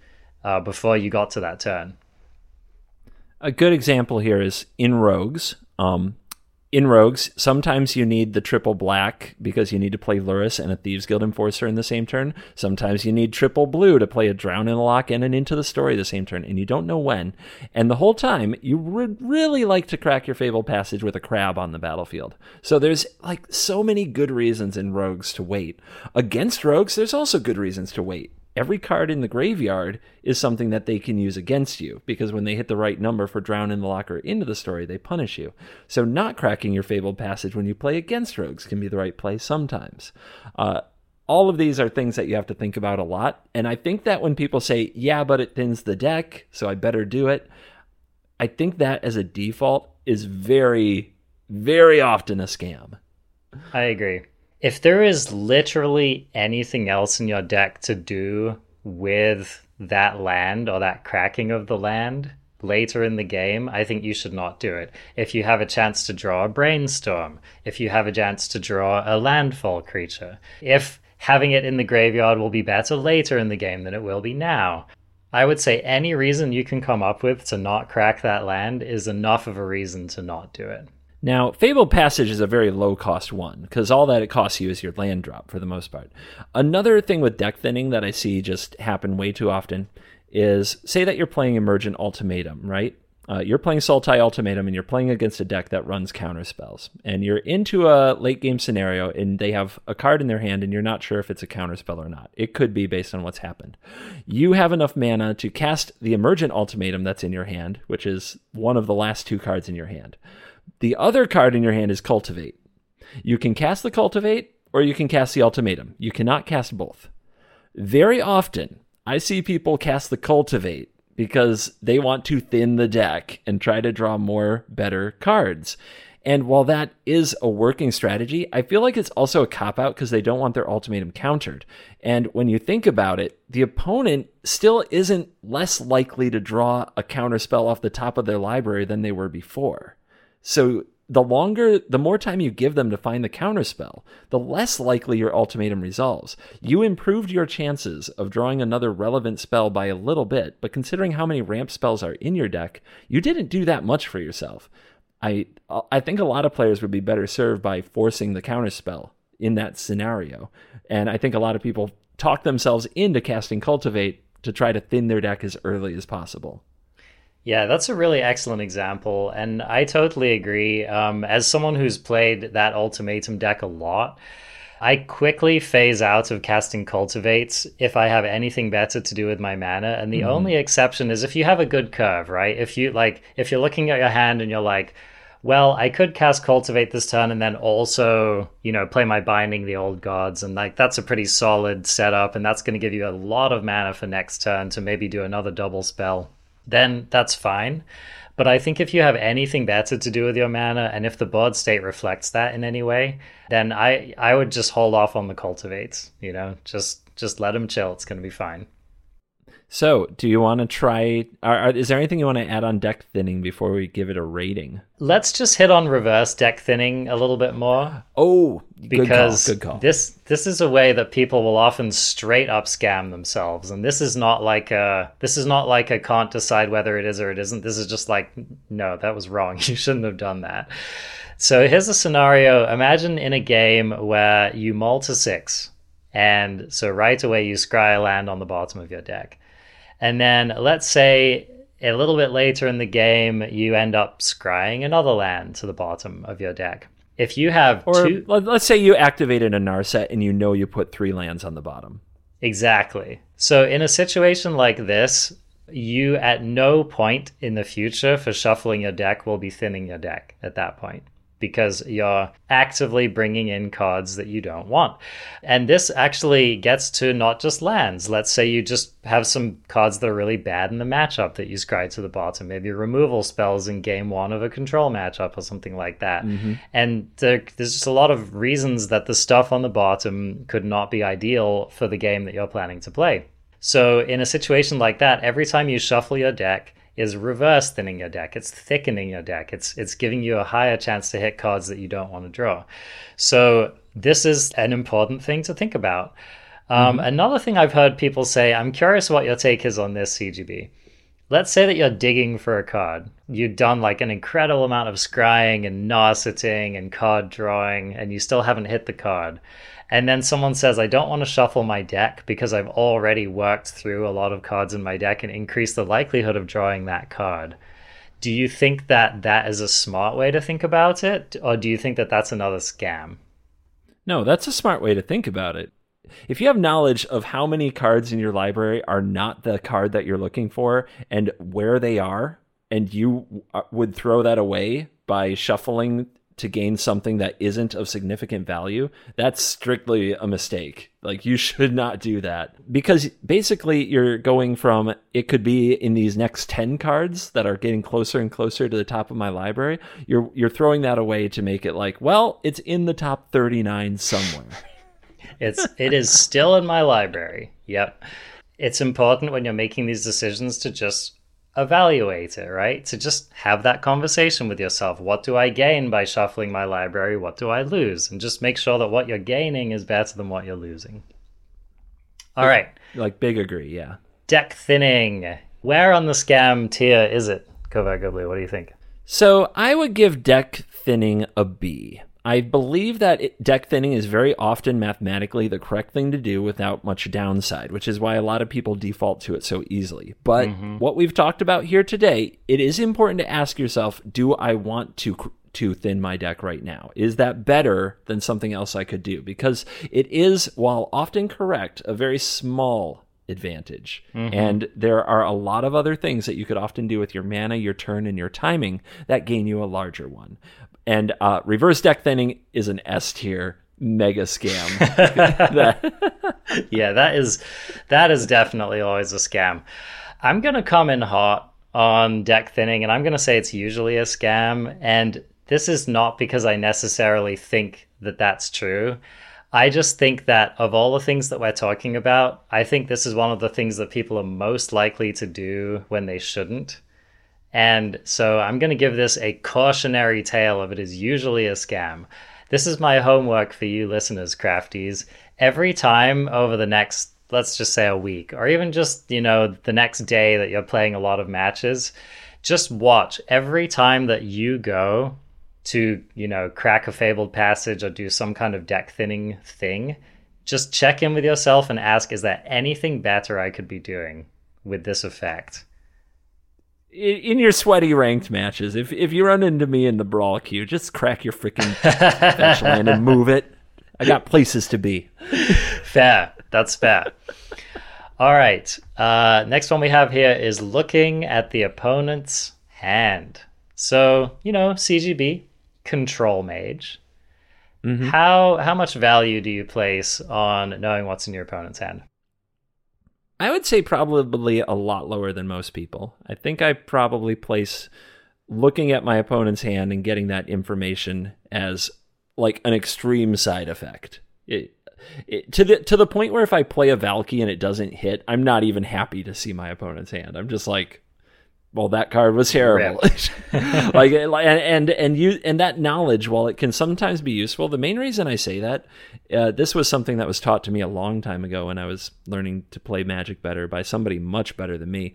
uh, before you got to that turn. A good example here is in Rogues. Um, in Rogues, sometimes you need the triple black because you need to play Lurrus and a Thieves Guild Enforcer in the same turn. Sometimes you need triple blue to play a Drown in the Loch and an Into the Story the same turn, and you don't know when. And the whole time, you would really like to crack your Fable Passage with a crab on the battlefield. So there's like so many good reasons in Rogues to wait. Against Rogues, there's also good reasons to wait every card in the graveyard is something that they can use against you because when they hit the right number for drown in the locker into the story they punish you. So not cracking your fabled passage when you play against rogues can be the right play sometimes. Uh, all of these are things that you have to think about a lot and i think that when people say yeah but it thins the deck so i better do it i think that as a default is very very often a scam. I agree if there is literally anything else in your deck to do with that land or that cracking of the land later in the game, I think you should not do it. If you have a chance to draw a brainstorm, if you have a chance to draw a landfall creature, if having it in the graveyard will be better later in the game than it will be now. I would say any reason you can come up with to not crack that land is enough of a reason to not do it. Now, Fabled Passage is a very low cost one because all that it costs you is your land drop for the most part. Another thing with deck thinning that I see just happen way too often is say that you're playing Emergent Ultimatum, right? Uh, you're playing Sultai Ultimatum and you're playing against a deck that runs counter spells. And you're into a late game scenario and they have a card in their hand and you're not sure if it's a counter spell or not. It could be based on what's happened. You have enough mana to cast the Emergent Ultimatum that's in your hand, which is one of the last two cards in your hand. The other card in your hand is Cultivate. You can cast the Cultivate or you can cast the Ultimatum. You cannot cast both. Very often, I see people cast the Cultivate because they want to thin the deck and try to draw more better cards. And while that is a working strategy, I feel like it's also a cop out because they don't want their ultimatum countered. And when you think about it, the opponent still isn't less likely to draw a counter spell off the top of their library than they were before. So the longer, the more time you give them to find the counterspell, the less likely your ultimatum resolves. You improved your chances of drawing another relevant spell by a little bit, but considering how many ramp spells are in your deck, you didn't do that much for yourself. I I think a lot of players would be better served by forcing the counterspell in that scenario. And I think a lot of people talk themselves into casting cultivate to try to thin their deck as early as possible. Yeah, that's a really excellent example. And I totally agree. Um, as someone who's played that ultimatum deck a lot, I quickly phase out of casting cultivates if I have anything better to do with my mana. And the mm. only exception is if you have a good curve, right? If you like, if you're looking at your hand and you're like, well, I could cast cultivate this turn and then also, you know, play my binding the old gods, and like that's a pretty solid setup, and that's going to give you a lot of mana for next turn to maybe do another double spell then that's fine. But I think if you have anything better to do with your mana, and if the board state reflects that in any way, then I I would just hold off on the cultivates. You know, just just let them chill. It's gonna be fine. So, do you want to try? Are, is there anything you want to add on deck thinning before we give it a rating? Let's just hit on reverse deck thinning a little bit more. Oh, because good call, good call. this this is a way that people will often straight up scam themselves, and this is not like a this is not like a can't decide whether it is or it isn't. This is just like no, that was wrong. You shouldn't have done that. So here's a scenario. Imagine in a game where you mull to six, and so right away you scry a land on the bottom of your deck. And then let's say a little bit later in the game, you end up scrying another land to the bottom of your deck. If you have or two, let's say you activated a Narset and you know you put three lands on the bottom. Exactly. So in a situation like this, you at no point in the future for shuffling your deck will be thinning your deck at that point because you're actively bringing in cards that you don't want. And this actually gets to not just lands. Let's say you just have some cards that are really bad in the matchup that you scry to the bottom, maybe removal spells in game one of a control matchup or something like that. Mm-hmm. And there, there's just a lot of reasons that the stuff on the bottom could not be ideal for the game that you're planning to play. So, in a situation like that, every time you shuffle your deck, is reverse thinning your deck. It's thickening your deck. It's it's giving you a higher chance to hit cards that you don't want to draw. So this is an important thing to think about. Um, mm-hmm. Another thing I've heard people say, I'm curious what your take is on this, CGB. Let's say that you're digging for a card. You've done like an incredible amount of scrying and narseting and card drawing, and you still haven't hit the card and then someone says, I don't want to shuffle my deck because I've already worked through a lot of cards in my deck and increased the likelihood of drawing that card. Do you think that that is a smart way to think about it? Or do you think that that's another scam? No, that's a smart way to think about it. If you have knowledge of how many cards in your library are not the card that you're looking for and where they are, and you uh, would throw that away by shuffling to gain something that isn't of significant value, that's strictly a mistake. Like you should not do that because basically you're going from it could be in these next 10 cards that are getting closer and closer to the top of my library. You're you're throwing that away to make it like, well, it's in the top 39 somewhere. it's it is still in my library. Yep. It's important when you're making these decisions to just evaluate it, right? To just have that conversation with yourself. What do I gain by shuffling my library? What do I lose? And just make sure that what you're gaining is better than what you're losing. All right. Like big agree, yeah. deck thinning. Where on the scam tier is it, Kovac? What do you think? So I would give deck thinning a B. I believe that it, deck thinning is very often mathematically the correct thing to do without much downside, which is why a lot of people default to it so easily. But mm-hmm. what we've talked about here today, it is important to ask yourself, do I want to to thin my deck right now? Is that better than something else I could do? Because it is, while often correct, a very small advantage. Mm-hmm. And there are a lot of other things that you could often do with your mana, your turn, and your timing that gain you a larger one. And uh, reverse deck thinning is an S tier mega scam. yeah, that is that is definitely always a scam. I'm gonna come in hot on deck thinning, and I'm gonna say it's usually a scam. And this is not because I necessarily think that that's true. I just think that of all the things that we're talking about, I think this is one of the things that people are most likely to do when they shouldn't. And so I'm going to give this a cautionary tale of it is usually a scam. This is my homework for you listeners, crafties. Every time over the next, let's just say a week, or even just, you know, the next day that you're playing a lot of matches, just watch every time that you go to, you know, crack a fabled passage or do some kind of deck thinning thing. Just check in with yourself and ask, is there anything better I could be doing with this effect? In your sweaty ranked matches, if if you run into me in the brawl queue, just crack your freaking fetch and move it. I got places to be. fair. That's fair. All right. Uh, next one we have here is looking at the opponent's hand. So you know, CGB control mage. Mm-hmm. How how much value do you place on knowing what's in your opponent's hand? I would say probably a lot lower than most people. I think I probably place looking at my opponent's hand and getting that information as like an extreme side effect. It, it, to the to the point where if I play a Valki and it doesn't hit, I'm not even happy to see my opponent's hand. I'm just like, well, that card was terrible. like, and, and, and you, and that knowledge, while it can sometimes be useful, the main reason I say that, uh, this was something that was taught to me a long time ago when I was learning to play Magic better by somebody much better than me.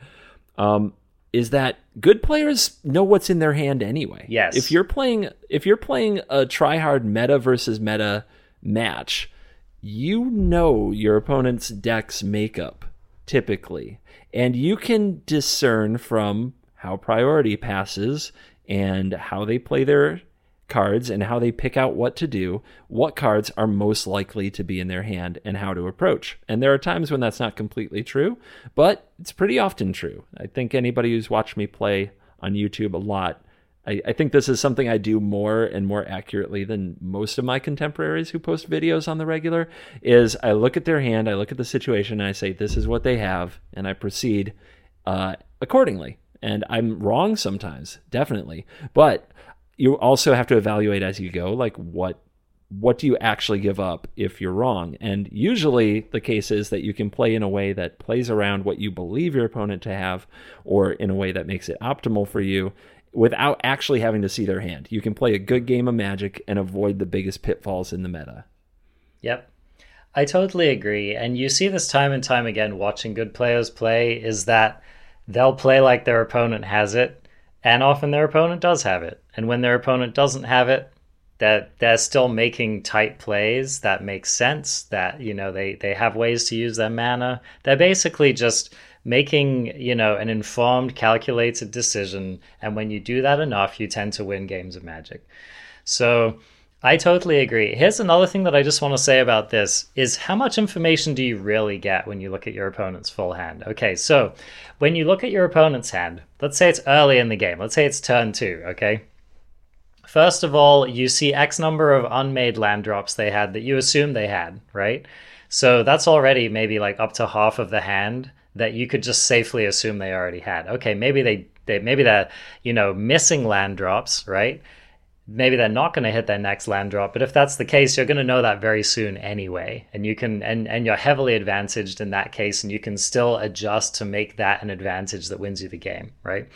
Um, is that good players know what's in their hand anyway? Yes. If you're playing, if you're playing a try hard meta versus meta match, you know your opponent's deck's makeup typically and you can discern from how priority passes and how they play their cards and how they pick out what to do, what cards are most likely to be in their hand and how to approach. And there are times when that's not completely true, but it's pretty often true. I think anybody who's watched me play on YouTube a lot I, I think this is something I do more and more accurately than most of my contemporaries who post videos on the regular. Is I look at their hand, I look at the situation, and I say, "This is what they have," and I proceed uh, accordingly. And I'm wrong sometimes, definitely, but you also have to evaluate as you go, like what what do you actually give up if you're wrong? And usually the case is that you can play in a way that plays around what you believe your opponent to have, or in a way that makes it optimal for you, without actually having to see their hand. You can play a good game of Magic and avoid the biggest pitfalls in the meta. Yep. I totally agree. And you see this time and time again watching good players play is that they'll play like their opponent has it, and often their opponent does have it. And when their opponent doesn't have it, that they're still making tight plays that make sense, that you know they, they have ways to use their mana. They're basically just making you know an informed calculated decision and when you do that enough you tend to win games of magic. So i totally agree. Here's another thing that i just want to say about this is how much information do you really get when you look at your opponent's full hand? Okay so when you look at your opponent's hand let's say it's early in the game let's say it's turn two okay? First of all, you see X number of unmade land drops they had that you assume they had, right? So that's already maybe like up to half of the hand that you could just safely assume they already had. Okay, maybe they, they maybe they're you know missing land drops, right? Maybe they're not going to hit their next land drop, but if that's the case, you're going to know that very soon anyway, and you can and and you're heavily advantaged in that case, and you can still adjust to make that an advantage that wins you the game, right?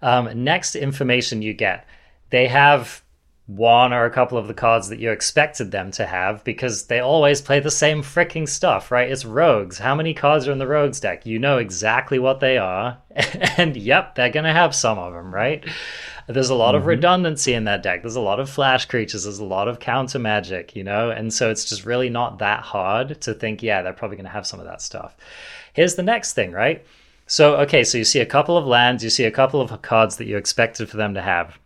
Um, next information you get, they have one or a couple of the cards that you expected them to have because they always play the same freaking stuff, right? It's rogues. How many cards are in the rogues deck? You know exactly what they are. and yep, they're going to have some of them, right? There's a lot mm-hmm. of redundancy in that deck. There's a lot of flash creatures. There's a lot of counter magic, you know? And so it's just really not that hard to think, yeah, they're probably going to have some of that stuff. Here's the next thing, right? So, okay, so you see a couple of lands, you see a couple of cards that you expected for them to have.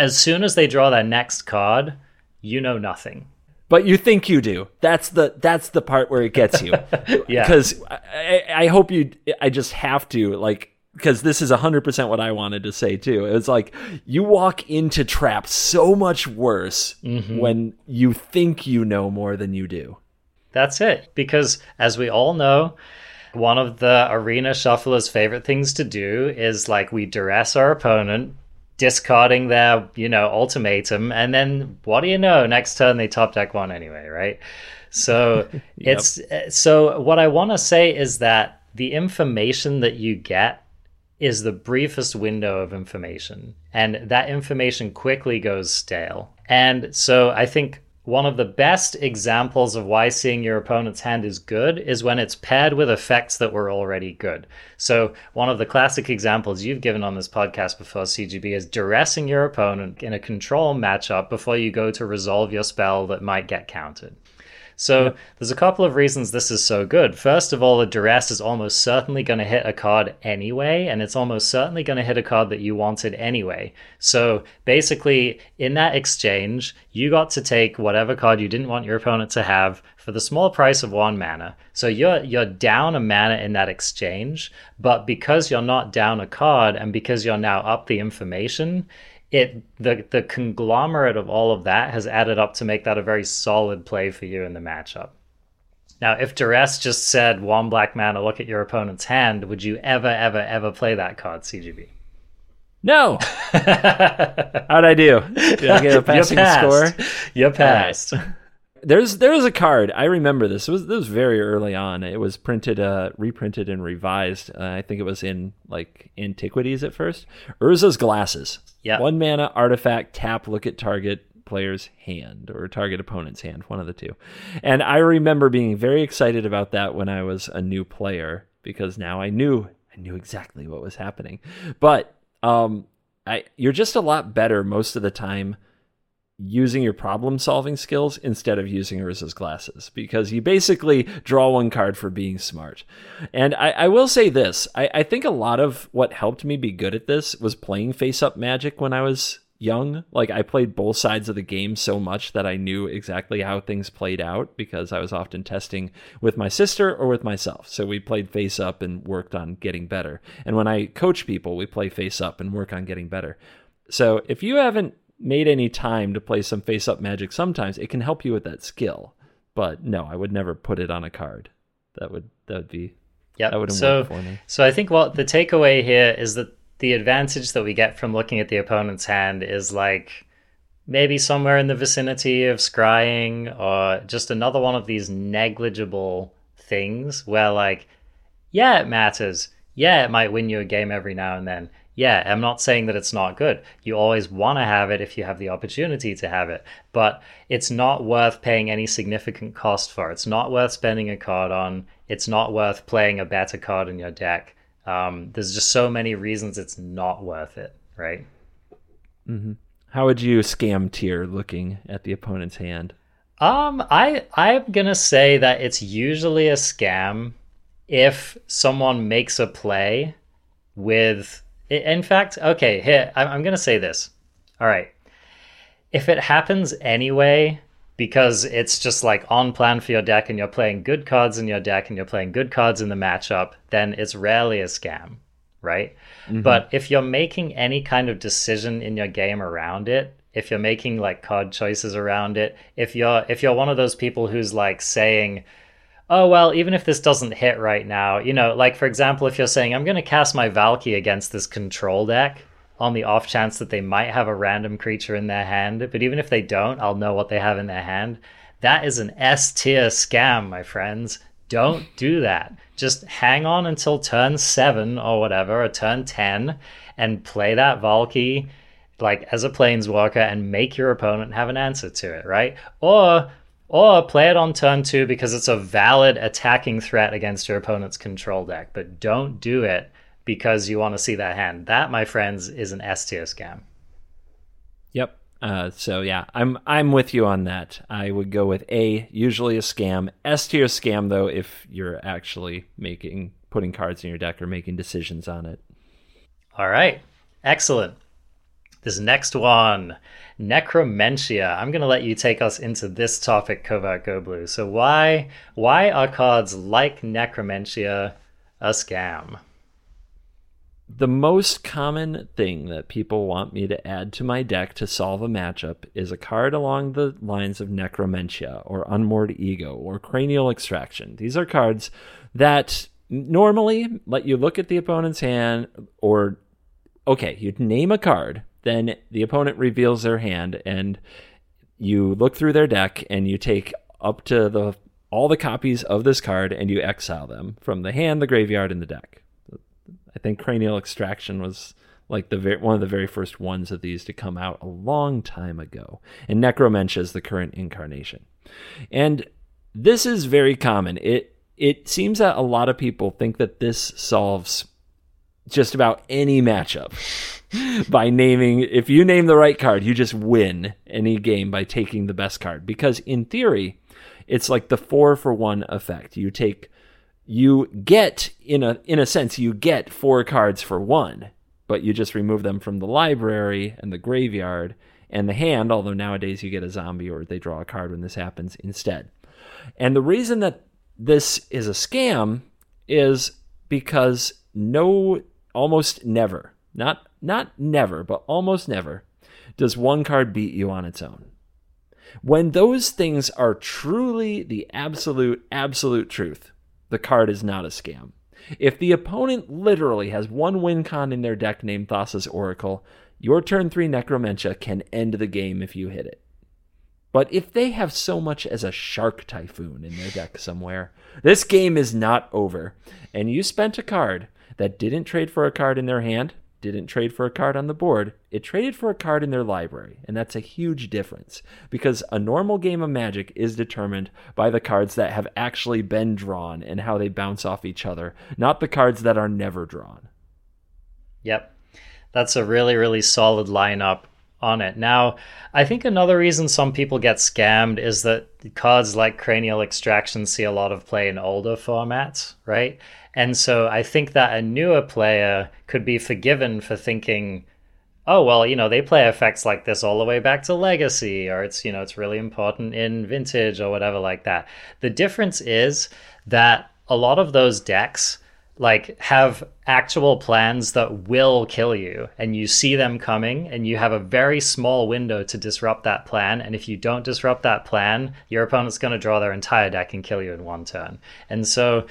As soon as they draw their next card, you know nothing. But you think you do. That's the that's the part where it gets you. yeah. Because I, I hope you. I just have to like because this is 100% what I wanted to say too. It's like you walk into traps so much worse mm-hmm. when you think you know more than you do. That's it. Because as we all know, one of the arena shuffler's favorite things to do is like we duress our opponent, discarding their, you know, ultimatum, and then what do you know? Next turn they top deck one anyway, right? So yep. it's so what I want to say is that the information that you get is the briefest window of information, and that information quickly goes stale. And so I think one of the best examples of why seeing your opponent's hand is good is when it's paired with effects that were already good. So, one of the classic examples you've given on this podcast before, CGB, is duressing your opponent in a control matchup before you go to resolve your spell that might get countered. So yep. there's a couple of reasons this is so good. First of all, the duress is almost certainly going to hit a card anyway, and it's almost certainly going to hit a card that you wanted anyway. So basically, in that exchange, you got to take whatever card you didn't want your opponent to have for the small price of one mana. So you're you're down a mana in that exchange, but because you're not down a card and because you're now up the information, it the the conglomerate of all of that has added up to make that a very solid play for you in the matchup. Now, if Duress just said one black mana, look at your opponent's hand, would you ever, ever, ever play that card, CGB? No. How'd I do? Did I get a passing you score? You passed. Right. There's there was a card I remember this. It was this was very early on. It was printed, uh, reprinted and revised. Uh, I think it was in like antiquities at first. Urza's glasses. Yeah. One mana artifact. Tap. Look at target player's hand or target opponent's hand. One of the two. And I remember being very excited about that when I was a new player because now I knew I knew exactly what was happening. But um, I you're just a lot better most of the time using your problem solving skills instead of using Urza's glasses because you basically draw one card for being smart. And I, I will say this I, I, think a lot of what helped me be good at this was playing face up magic when I was young. Like I played both sides of the game so much that I knew exactly how things played out because I was often testing with my sister or with myself. So we played face up and worked on getting better. And when I coach people, we play face up and work on getting better. So if you haven't made any time to play some face up magic sometimes, it can help you with that skill. But no, I would never put it on a card. That would that would be yeah. That wouldn't so, for me. So I think what the takeaway here is that the advantage that we get from looking at the opponent's hand is like maybe somewhere in the vicinity of scrying or just another one of these negligible things where like yeah it matters yeah it might win you a game every now and then yeah, I'm not saying that it's not good. You always want to have it if you have the opportunity to have it, but it's not worth paying any significant cost for. It's not worth spending a card on. It's not worth playing a better card in your deck. Um, there's just so many reasons it's not worth it, right? Mm-hmm. How would you scam tier looking at the opponent's hand? Um, I I'm gonna say that it's usually a scam if someone makes a play with in fact, okay, here, I'm going to say this. All right. If it happens anyway, because it's just like on plan for your deck and you're playing good cards in your deck and you're playing good cards in the matchup, then it's rarely a scam, right? Mm-hmm. But if you're making any kind of decision in your game around it, if you're making like card choices around it, if you're if you're one of those people who's like saying, oh well even if this doesn't hit right now you know like for example if you're saying i'm going to cast my Valki against this control deck on the off chance that they might have a random creature in their hand but even if they don't i'll know what they have in their hand. That is an s tier scam my friends. Don't do that. Just hang on until turn 7 or whatever or turn 10 and play that Valki like as a planeswalker and make your opponent have an answer to it, right? Or or play it on turn two because it's a valid attacking threat against your opponent's control deck, but don't do it because you want to see that hand. That, my friends, is an S tier scam. Yep. Uh, so yeah, I'm I'm with you on that. I would go with A, usually a scam. S tier scam though, if you're actually making putting cards in your deck or making decisions on it. All right, excellent. This next one, necromentia. I'm going to let you take us into this topic, Covert Go Blue. So why why are cards like necromentia a scam? The most common thing that people want me to add to my deck to solve a matchup is a card along the lines of Necromentia or Unmoored Ego or Cranial Extraction. These are cards that normally let you look at the opponent's hand or okay, you'd name a card then the opponent reveals their hand and you look through their deck and you take up to the all the copies of this card and you exile them from the hand, the graveyard, and the deck. I think Cranial Extraction was like the one of the very first ones of these to come out a long time ago, and Necromentia is the current incarnation. And this is very common. It it seems that a lot of people think that this solves just about any matchup by naming if you name the right card you just win any game by taking the best card. Because in theory it's like the 4 for 1 effect. You take you get in a in a sense you get four cards for one but you just remove them from the library and the graveyard and the hand although nowadays you get a zombie or they draw a card when this happens instead. And the reason that this is a scam is because no almost never, not not never, but almost never, does one card beat you on its own. When those things are truly the absolute, absolute truth, the card is not a scam. If the opponent literally has one win con in their deck named Thassa's Oracle, your turn 3 Necromentia can end the game if you hit it. But if they have so much as a Shark Typhoon in their deck somewhere, this game is not over. And you spent a card that didn't trade for a card in their hand, didn't trade for a card on the board, it traded for a card in their library. And that's a huge difference because a normal game of Magic is determined by the cards that have actually been drawn and how they bounce off each other, not the cards that are never drawn. Yep. That's a really, really solid lineup on it. Now, I think another reason some people get scammed is that cards like Cranial Extraction see a lot of play in older formats, right? And so I think that a newer player could be forgiven for thinking, oh, well, you know, they play effects like this all the way back to Legacy, or it's, you know, it's really important in Vintage or whatever like that. The difference is that a lot of those decks like have actual plans that will kill you and you see them coming and you have a very small window to disrupt that plan and if you don't disrupt that plan your opponent's going to draw their entire deck and kill you in one turn and so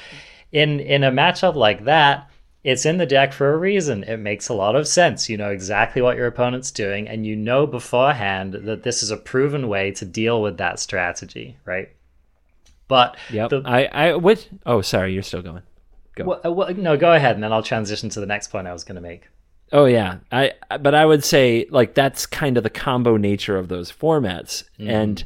in in a matchup like that, it's in the deck for a reason. It makes a lot of sense. You know exactly what your opponent's doing, and you know beforehand that this is a proven way to deal with that strategy, right? But yep. The, I I which oh sorry, you're still going. Go. Well, uh, well, no, go ahead, and then I'll transition to the next point I was going to make. Oh yeah, I but I would say like that's kind of the combo nature of those formats, mm. and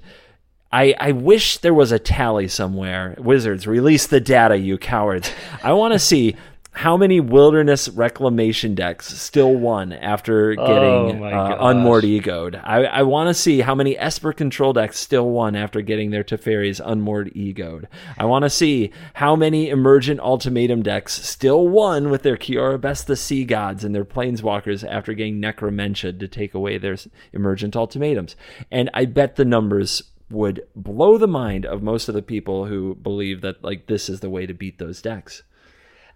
I, I wish there was a tally somewhere. Wizards, release the data, you cowards. I want to see how many wilderness reclamation decks still won after oh getting oh uh, unmoored egoed. I, I want to see how many Esper control decks still won after getting their Teferis unmoored egoed. I want to see how many emergent ultimatum decks still won with their Kiora Bests the Sea Gods and their Planeswalkers after getting Necromentia to take away their emergent ultimatums. And I bet the numbers would blow the mind of most of the people who believe that like this is the way to beat those decks.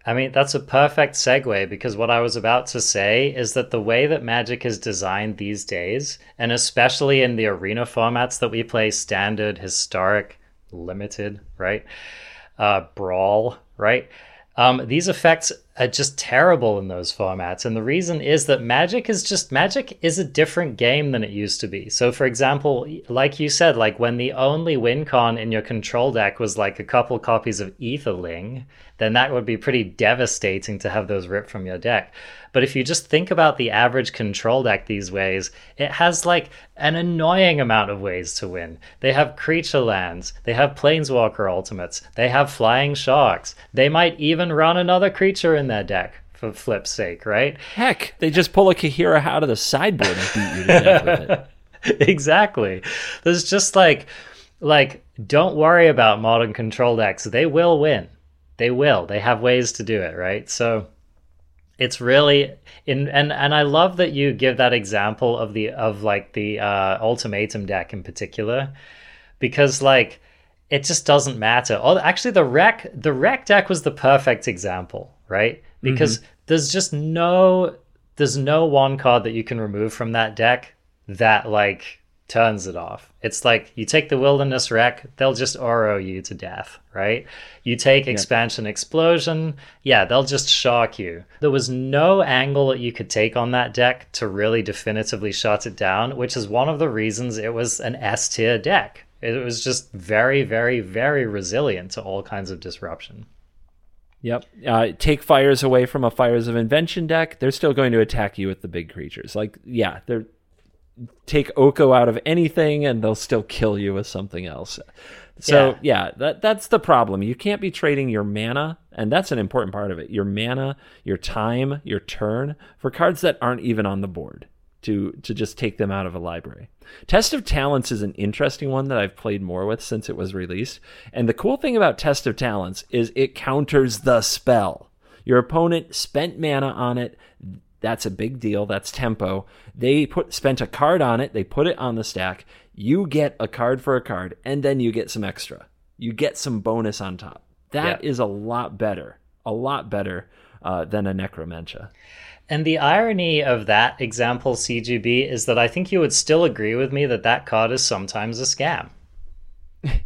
I mean, that's a perfect segue because what I was about to say is that the way that Magic is designed these days, and especially in the arena formats that we play standard, historic, limited, right? Uh, brawl, right? Um, these effects are just terrible in those formats. And the reason is that Magic is just Magic is a different game than it used to be. So, for example, like you said, like when the only win con in your control deck was like a couple copies of Aetherling, then that would be pretty devastating to have those ripped from your deck. But if you just think about the average control deck these ways, it has like an annoying amount of ways to win. They have creature lands, they have planeswalker ultimates, they have flying sharks, they might even run another creature in their deck for flip's sake, right? Heck, they just pull a Kaheera out of the sideboard and beat you to death with it. exactly. There's just like like don't worry about modern control decks. They will win. They will. They have ways to do it, right? So it's really in and and I love that you give that example of the of like the uh ultimatum deck in particular because like it just doesn't matter. Oh, actually the rec the rec deck was the perfect example, right? Because mm-hmm. there's just no there's no one card that you can remove from that deck that like turns it off. It's like you take the wilderness rec, they'll just Uro you to death, right? You take yeah. expansion explosion, yeah, they'll just shock you. There was no angle that you could take on that deck to really definitively shut it down, which is one of the reasons it was an S tier deck. It was just very, very, very resilient to all kinds of disruption. Yep. Uh, take fires away from a fires of invention deck. They're still going to attack you with the big creatures. Like, yeah, they're take Oko out of anything and they'll still kill you with something else. So yeah. yeah, that that's the problem. You can't be trading your mana, and that's an important part of it. Your mana, your time, your turn for cards that aren't even on the board to to just take them out of a library. Test of Talents is an interesting one that I've played more with since it was released. And the cool thing about Test of Talents is it counters the spell. Your opponent spent mana on it, that's a big deal. That's tempo. They put spent a card on it. They put it on the stack. You get a card for a card, and then you get some extra. You get some bonus on top. That is a lot better. A lot better uh, than a Necromentia. And the irony of that example, CGB, is that I think you would still agree with me that that card is sometimes a scam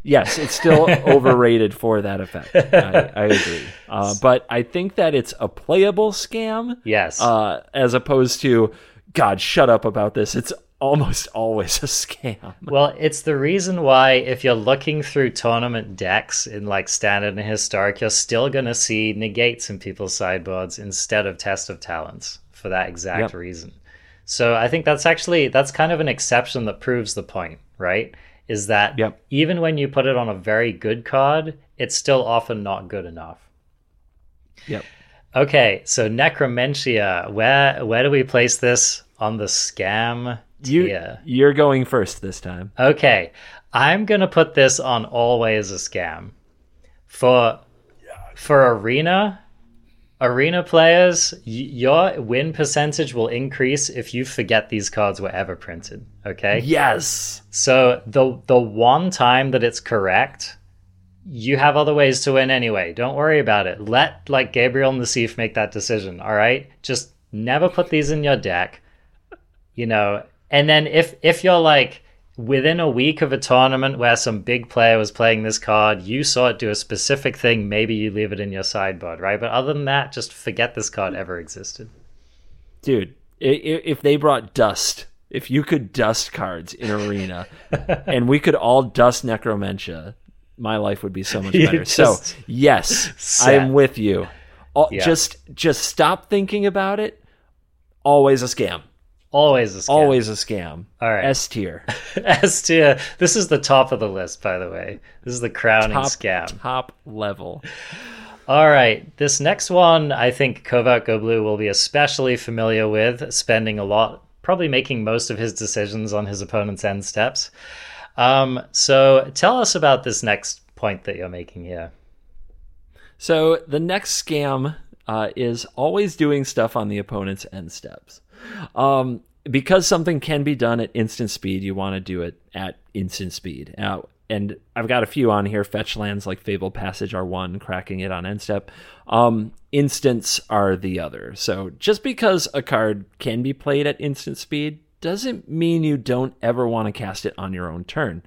yes, it's still overrated for that effect. I, I agree, uh, but I think that it's a playable scam. Yes, uh, as opposed to God, shut up about this. It's almost always a scam. Well, it's the reason why if you're looking through tournament decks in like standard and historic, you're still gonna see negates in people's sideboards instead of test of talents for that exact yep. reason. So I think that's actually that's kind of an exception that proves the point, right? Is that yep. even when you put it on a very good card, it's still often not good enough. Yep. Okay, so Necromentia, where where do we place this on the scam tier? You, you're going first this time. Okay, I'm gonna put this on always a scam. For for arena, arena players, your win percentage will increase if you forget these cards were ever printed. Okay. Yes. So the the one time that it's correct, you have other ways to win anyway. Don't worry about it. Let like Gabriel Nassif make that decision. All right. Just never put these in your deck. You know, and then if if you're like within a week of a tournament where some big player was playing this card, you saw it do a specific thing, maybe you leave it in your sideboard, right? But other than that, just forget this card ever existed. Dude, if they brought dust, if you could dust cards in Arena and we could all dust Necromentia, my life would be so much better. so, yes, set. I am with you. Yeah. Just just stop thinking about it. Always a scam. Always a scam. Always a scam. All right. S tier. S tier. This is the top of the list, by the way. This is the crowning top, scam. Top level. All right. This next one, I think Covert Go Blue will be especially familiar with, spending a lot, probably making most of his decisions on his opponent's end steps. Um, so tell us about this next point that you're making here. So the next scam uh, is always doing stuff on the opponent's end steps. Um, because something can be done at instant speed, you want to do it at instant speed. Now, and I've got a few on here. Fetch lands like Fable Passage are one, cracking it on end step. Um, instants are the other. So just because a card can be played at instant speed doesn't mean you don't ever want to cast it on your own turn.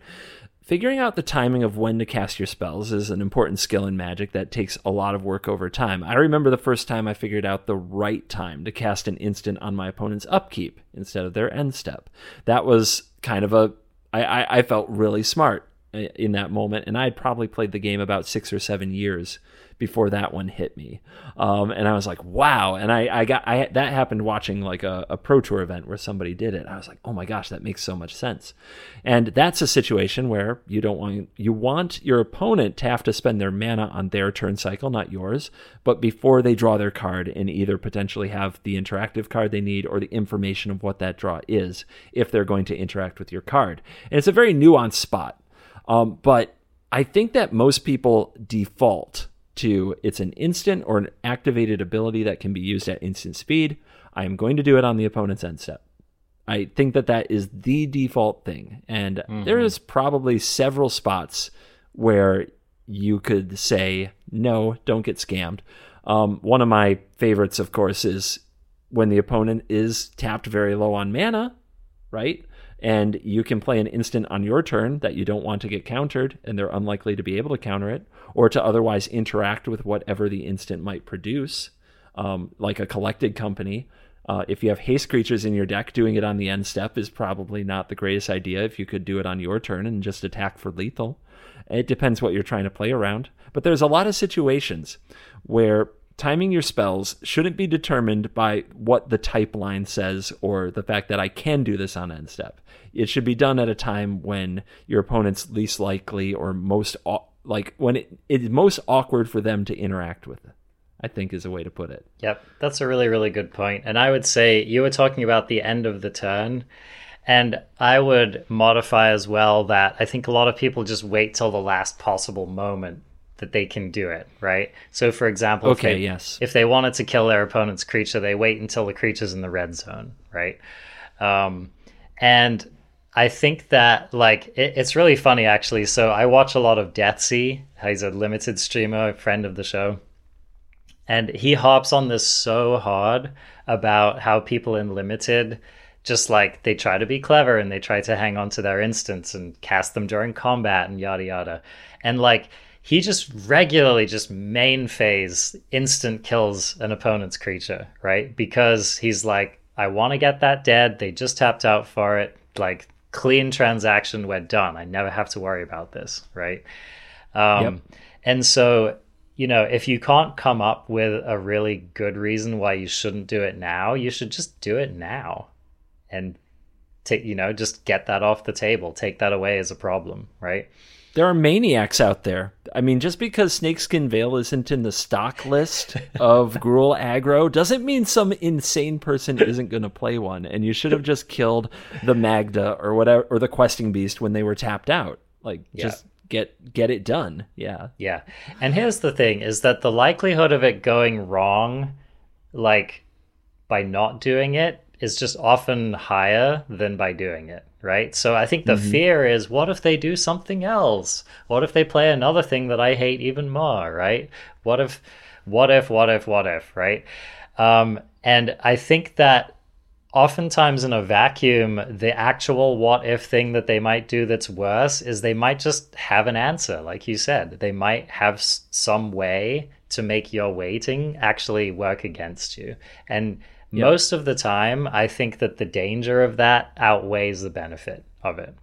Figuring out the timing of when to cast your spells is an important skill in Magic that takes a lot of work over time. I remember the first time I figured out the right time to cast an instant on my opponent's upkeep instead of their end step. That was kind of a I, I, I felt really smart. Uh, in that moment, and I had probably played the game about six or seven years before that one hit me. Um, and I was like, wow. And I, I got, I, that happened watching like a, a pro tour event where somebody did it. I was like, oh my gosh, that makes so much sense. And that's a situation where you don't want, you want your opponent to have to spend their mana on their turn cycle, not yours, but before they draw their card and either potentially have the interactive card they need or the information of what that draw is if they're going to interact with your card. And it's a very nuanced spot. Um, but I think that most people default to it's an instant or an activated ability that can be used at instant speed. I am going to do it on the opponent's end step. I think that that is the default thing. And mm-hmm. there is probably several spots where you could say, no, don't get scammed. Um, one of my favorites, of course, is when the opponent is tapped very low on mana, right? And you can play an instant on your turn that you don't want to get countered, and they're unlikely to be able to counter it, or to otherwise interact with whatever the instant might produce, um, like a collected company. Uh, if you have haste creatures in your deck, doing it on the end step is probably not the greatest idea if you could do it on your turn and just attack for lethal. It depends what you're trying to play around. But there's a lot of situations where timing your spells shouldn't be determined by what the type line says or the fact that I can do this on end step. It should be done at a time when your opponent's least likely or most like when it, it's most awkward for them to interact with it. I think is a way to put it. Yep, that's a really really good point. And I would say you were talking about the end of the turn. And I would modify as well that I think a lot of people just wait till the last possible moment that they can do it, right? So, for example, okay, if they, yes. if they wanted to kill their opponent's creature, they wait until the creature's in the red zone, right? Um, and I think that like it, it's really funny actually. So I watch a lot of Deathsie. He's a limited streamer, a friend of the show, and he hops on this so hard about how people in limited just like they try to be clever and they try to hang on to their instants and cast them during combat and yada yada, and like he just regularly just main phase instant kills an opponent's creature, right? Because he's like, I want to get that dead. They just tapped out for it. Like clean transaction, we're done. I never have to worry about this, right? Um, yep. And so, you know, if you can't come up with a really good reason why you shouldn't do it now, you should just do it now, and take, you know, just get that off the table. Take that away as a problem, right? There are maniacs out there. I mean, just because Snakeskin Veil isn't in the stock list of Gruul aggro doesn't mean some insane person isn't going to play one. And you should have just killed the Magda or whatever, or the Questing Beast when they were tapped out. Like, yeah. just get get it done. Yeah. Yeah. And here's the thing: is that the likelihood of it going wrong, like by not doing it, is just often higher than by doing it right? So I think the mm-hmm. fear is what if they do something else? What if they play another thing that I hate even more, right? What if, what if, what if, what if, right? Um, and I think that oftentimes in a vacuum, the actual what if thing that they might do that's worse is they might just have an answer, like you said. They might have some way to make your waiting actually work against you. And Yep. Most of the time, I think that the danger of that outweighs the benefit of it.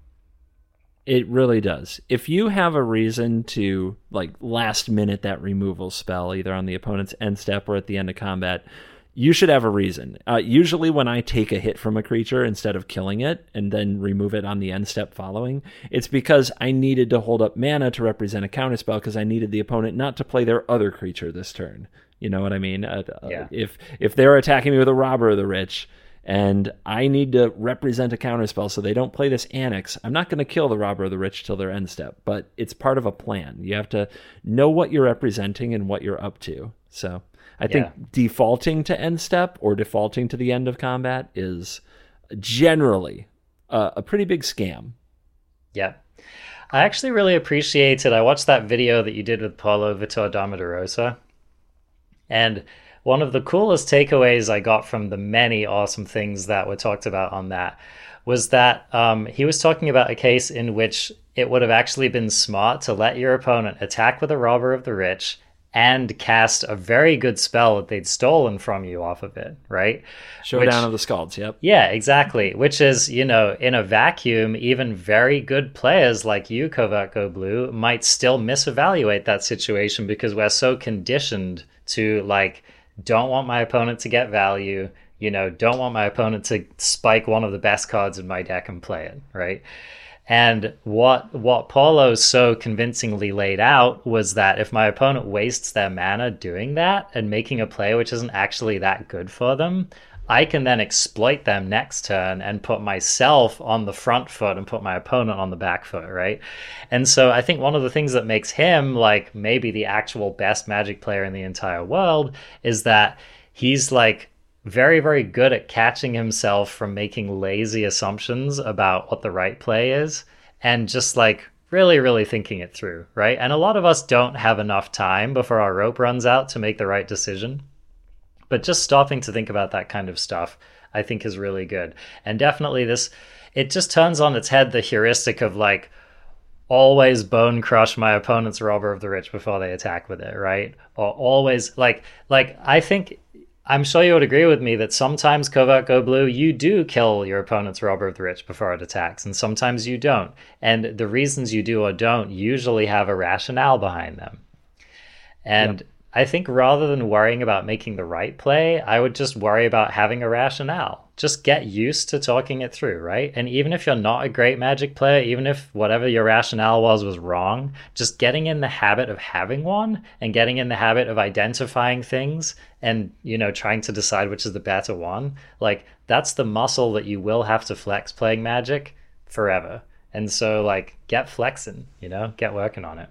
It really does. If you have a reason to like last minute that removal spell, either on the opponent's end step or at the end of combat, you should have a reason. Uh, usually, when I take a hit from a creature instead of killing it and then remove it on the end step following, it's because I needed to hold up mana to represent a counterspell because I needed the opponent not to play their other creature this turn. You know what I mean? Uh, uh, yeah. If if they're attacking me with a robber of the rich, and I need to represent a counterspell so they don't play this annex, I'm not going to kill the robber of the rich till their end step. But it's part of a plan. You have to know what you're representing and what you're up to. So I yeah. think defaulting to end step or defaulting to the end of combat is generally a, a pretty big scam. Yeah. I actually really appreciated. I watched that video that you did with Paulo Vitor Damo da Rosa and one of the coolest takeaways I got from the many awesome things that were talked about on that was that um, he was talking about a case in which it would have actually been smart to let your opponent attack with a robber of the rich and cast a very good spell that they'd stolen from you off of it, right? Showdown Which, of the Skalds, yep. Yeah, exactly. Which is, you know, in a vacuum, even very good players like you, Covert Go Blue, might still misevaluate that situation because we're so conditioned to like, don't want my opponent to get value, you know, don't want my opponent to spike one of the best cards in my deck and play it, right? And what what Paulo so convincingly laid out was that if my opponent wastes their mana doing that and making a play which isn't actually that good for them, I can then exploit them next turn and put myself on the front foot and put my opponent on the back foot, right? And so I think one of the things that makes him like maybe the actual best magic player in the entire world is that he's like very, very good at catching himself from making lazy assumptions about what the right play is and just like really, really thinking it through, right? And a lot of us don't have enough time before our rope runs out to make the right decision. But just stopping to think about that kind of stuff, I think is really good. And definitely this, it just turns on its head the heuristic of like, always bone crush my opponent's robber of the rich before they attack with it, right? Or always like like I think I'm sure you would agree with me that sometimes Covert Go Blue, you do kill your opponent's Robber of the Rich before it attacks, and sometimes you don't. And the reasons you do or don't usually have a rationale behind them. And yep. I think rather than worrying about making the right play, I would just worry about having a rationale. Just get used to talking it through, right? And even if you're not a great magic player, even if whatever your rationale was was wrong, just getting in the habit of having one and getting in the habit of identifying things and, you know, trying to decide which is the better one, like that's the muscle that you will have to flex playing magic forever. And so like get flexing, you know, get working on it.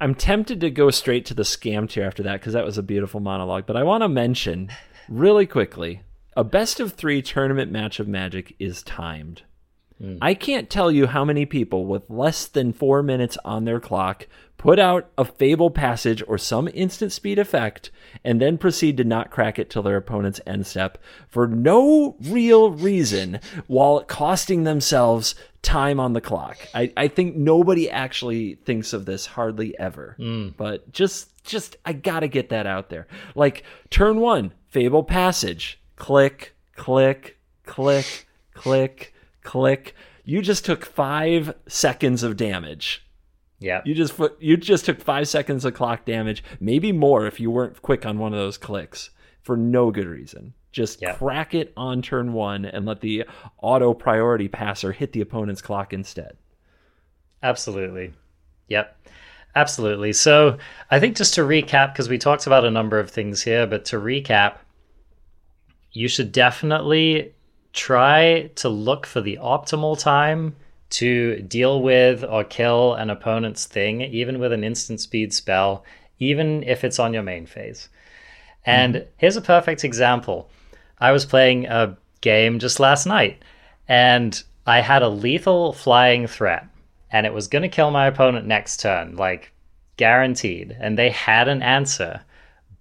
I'm tempted to go straight to the scam tier after that because that was a beautiful monologue. But I want to mention really quickly a best of three tournament match of Magic is timed. Mm. I can't tell you how many people with less than four minutes on their clock put out a Fable passage or some instant speed effect and then proceed to not crack it till their opponent's end step for no real reason while costing themselves time on the clock. I, I think nobody actually thinks of this hardly ever. Mm. But just just I gotta get that out there. Like turn one, Fable passage. Click, click, click, click, click. You just took five seconds of damage yeah. You just you just took five seconds of clock damage, maybe more if you weren't quick on one of those clicks for no good reason. Just yep. crack it on turn one and let the auto priority passer hit the opponent's clock instead. Absolutely. Yep. Absolutely. So I think just to recap, because we talked about a number of things here, but to recap, you should definitely try to look for the optimal time to deal with or kill an opponent's thing, even with an instant speed spell, even if it's on your main phase. And mm. here's a perfect example. I was playing a game just last night, and I had a lethal flying threat, and it was going to kill my opponent next turn, like guaranteed. And they had an answer,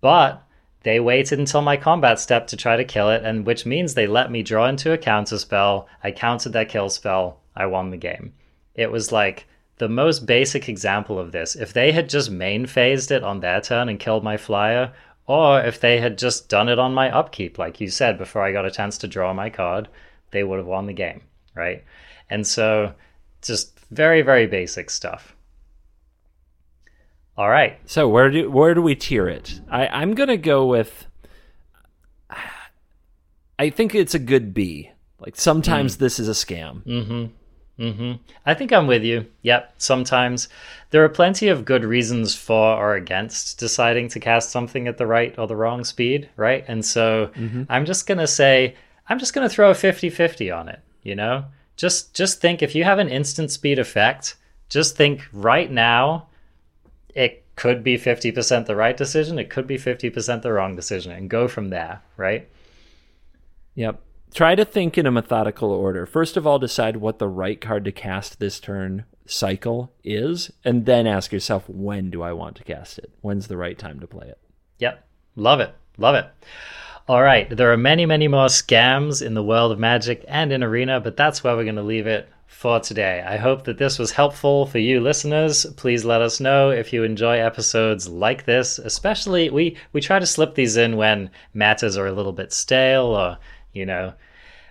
but they waited until my combat step to try to kill it, and which means they let me draw into a counter spell. I countered that kill spell, I won the game. It was like the most basic example of this. If they had just main phased it on their turn and killed my flyer, or if they had just done it on my upkeep, like you said, before I got a chance to draw my card, they would have won the game, right? And so, just very, very basic stuff. All right. So where do where do we tier it? I, I'm gonna go with. I think it's a good B. Like sometimes mm. this is a scam. Mm-hmm. Mm-hmm. I think I'm with you. Yep. Sometimes there are plenty of good reasons for or against deciding to cast something at the right or the wrong speed, right? And so mm-hmm. I'm just going to say, I'm just going to throw a 50 50 on it, you know? Just, just think if you have an instant speed effect, just think right now, it could be 50% the right decision, it could be 50% the wrong decision, and go from there, right? Yep try to think in a methodical order. First of all, decide what the right card to cast this turn cycle is, and then ask yourself, when do I want to cast it? When's the right time to play it? Yep. Love it. Love it. All right. There are many, many more scams in the world of magic and in Arena, but that's where we're going to leave it for today. I hope that this was helpful for you listeners. Please let us know if you enjoy episodes like this. Especially we we try to slip these in when matters are a little bit stale or, you know,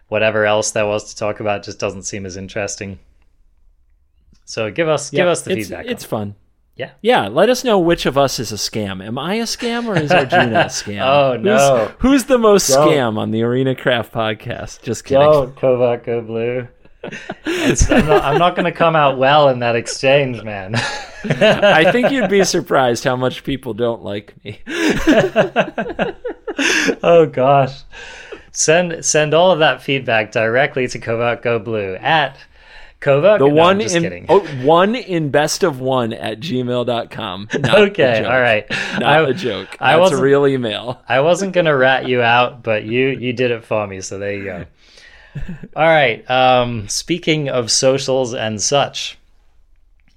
whatever else there was to talk about just doesn't seem as interesting. So give us give us the it's, feedback. It's fun. Yeah. Yeah, let us know which of us is a scam. Am I a scam or is Arjuna a scam? Oh, no. Who's, who's the most Don't. scam on the Arena Craft podcast? Just kidding. Don't Covert go blue. I'm not, I'm not going to come out well in that exchange, man. I think you'd be surprised how much people don't like me. oh gosh. Send send all of that feedback directly to Covert Go Blue at Covert. The no, one in kidding. oh, one in best of one at gmail.com. Not okay, all right. Not I, a joke. I That's a real email. I wasn't gonna rat you out, but you you did it for me, so there you go. All right. Um, speaking of socials and such,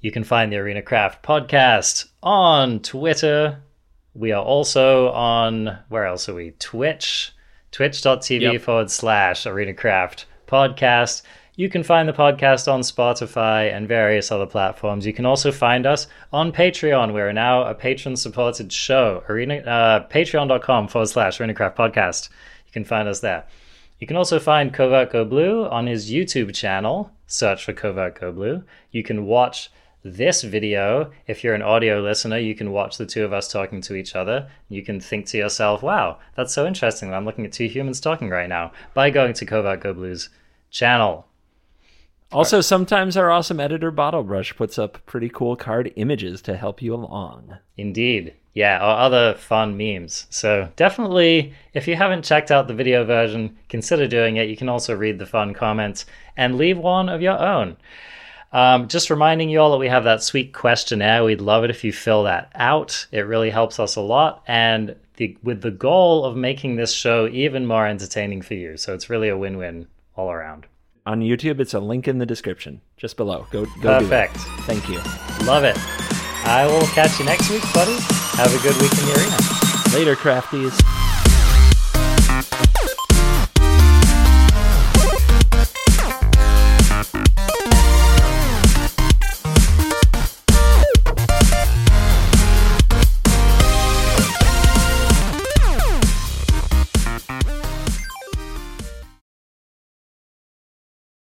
you can find the Arena Craft podcast on Twitter. We are also on where else are we? Twitch, twitch.tv Yep. forward slash Arena Craft podcast. You can find the podcast on Spotify and various other platforms. You can also find us on Patreon. We're now a patron supported show. Arena uh, patreon.com forward slash ArenaCraft podcast. You can find us there. You can also find Covert Go Blue on his YouTube channel. Search for Covert Go Blue. You can watch this video. If you're an audio listener, you can watch the two of us talking to each other. You can think to yourself, wow, that's so interesting. I'm looking at two humans talking right now by going to Covert Go Blue's channel. Also, sometimes our awesome editor Bottle Brush puts up pretty cool card images to help you along. Indeed. Yeah, or other fun memes. So definitely, if you haven't checked out the video version, consider doing it. You can also read the fun comments and leave one of your own. Um, just reminding you all that we have that sweet questionnaire. We'd love it if you fill that out. It really helps us a lot, and the, with the goal of making this show even more entertaining for you. So it's really a win-win all around. On YouTube, it's a link in the description just below. Go, go Perfect. do it. Thank you. Love it. I will catch you next week, buddy. Have a good week in the arena. Later, crafties.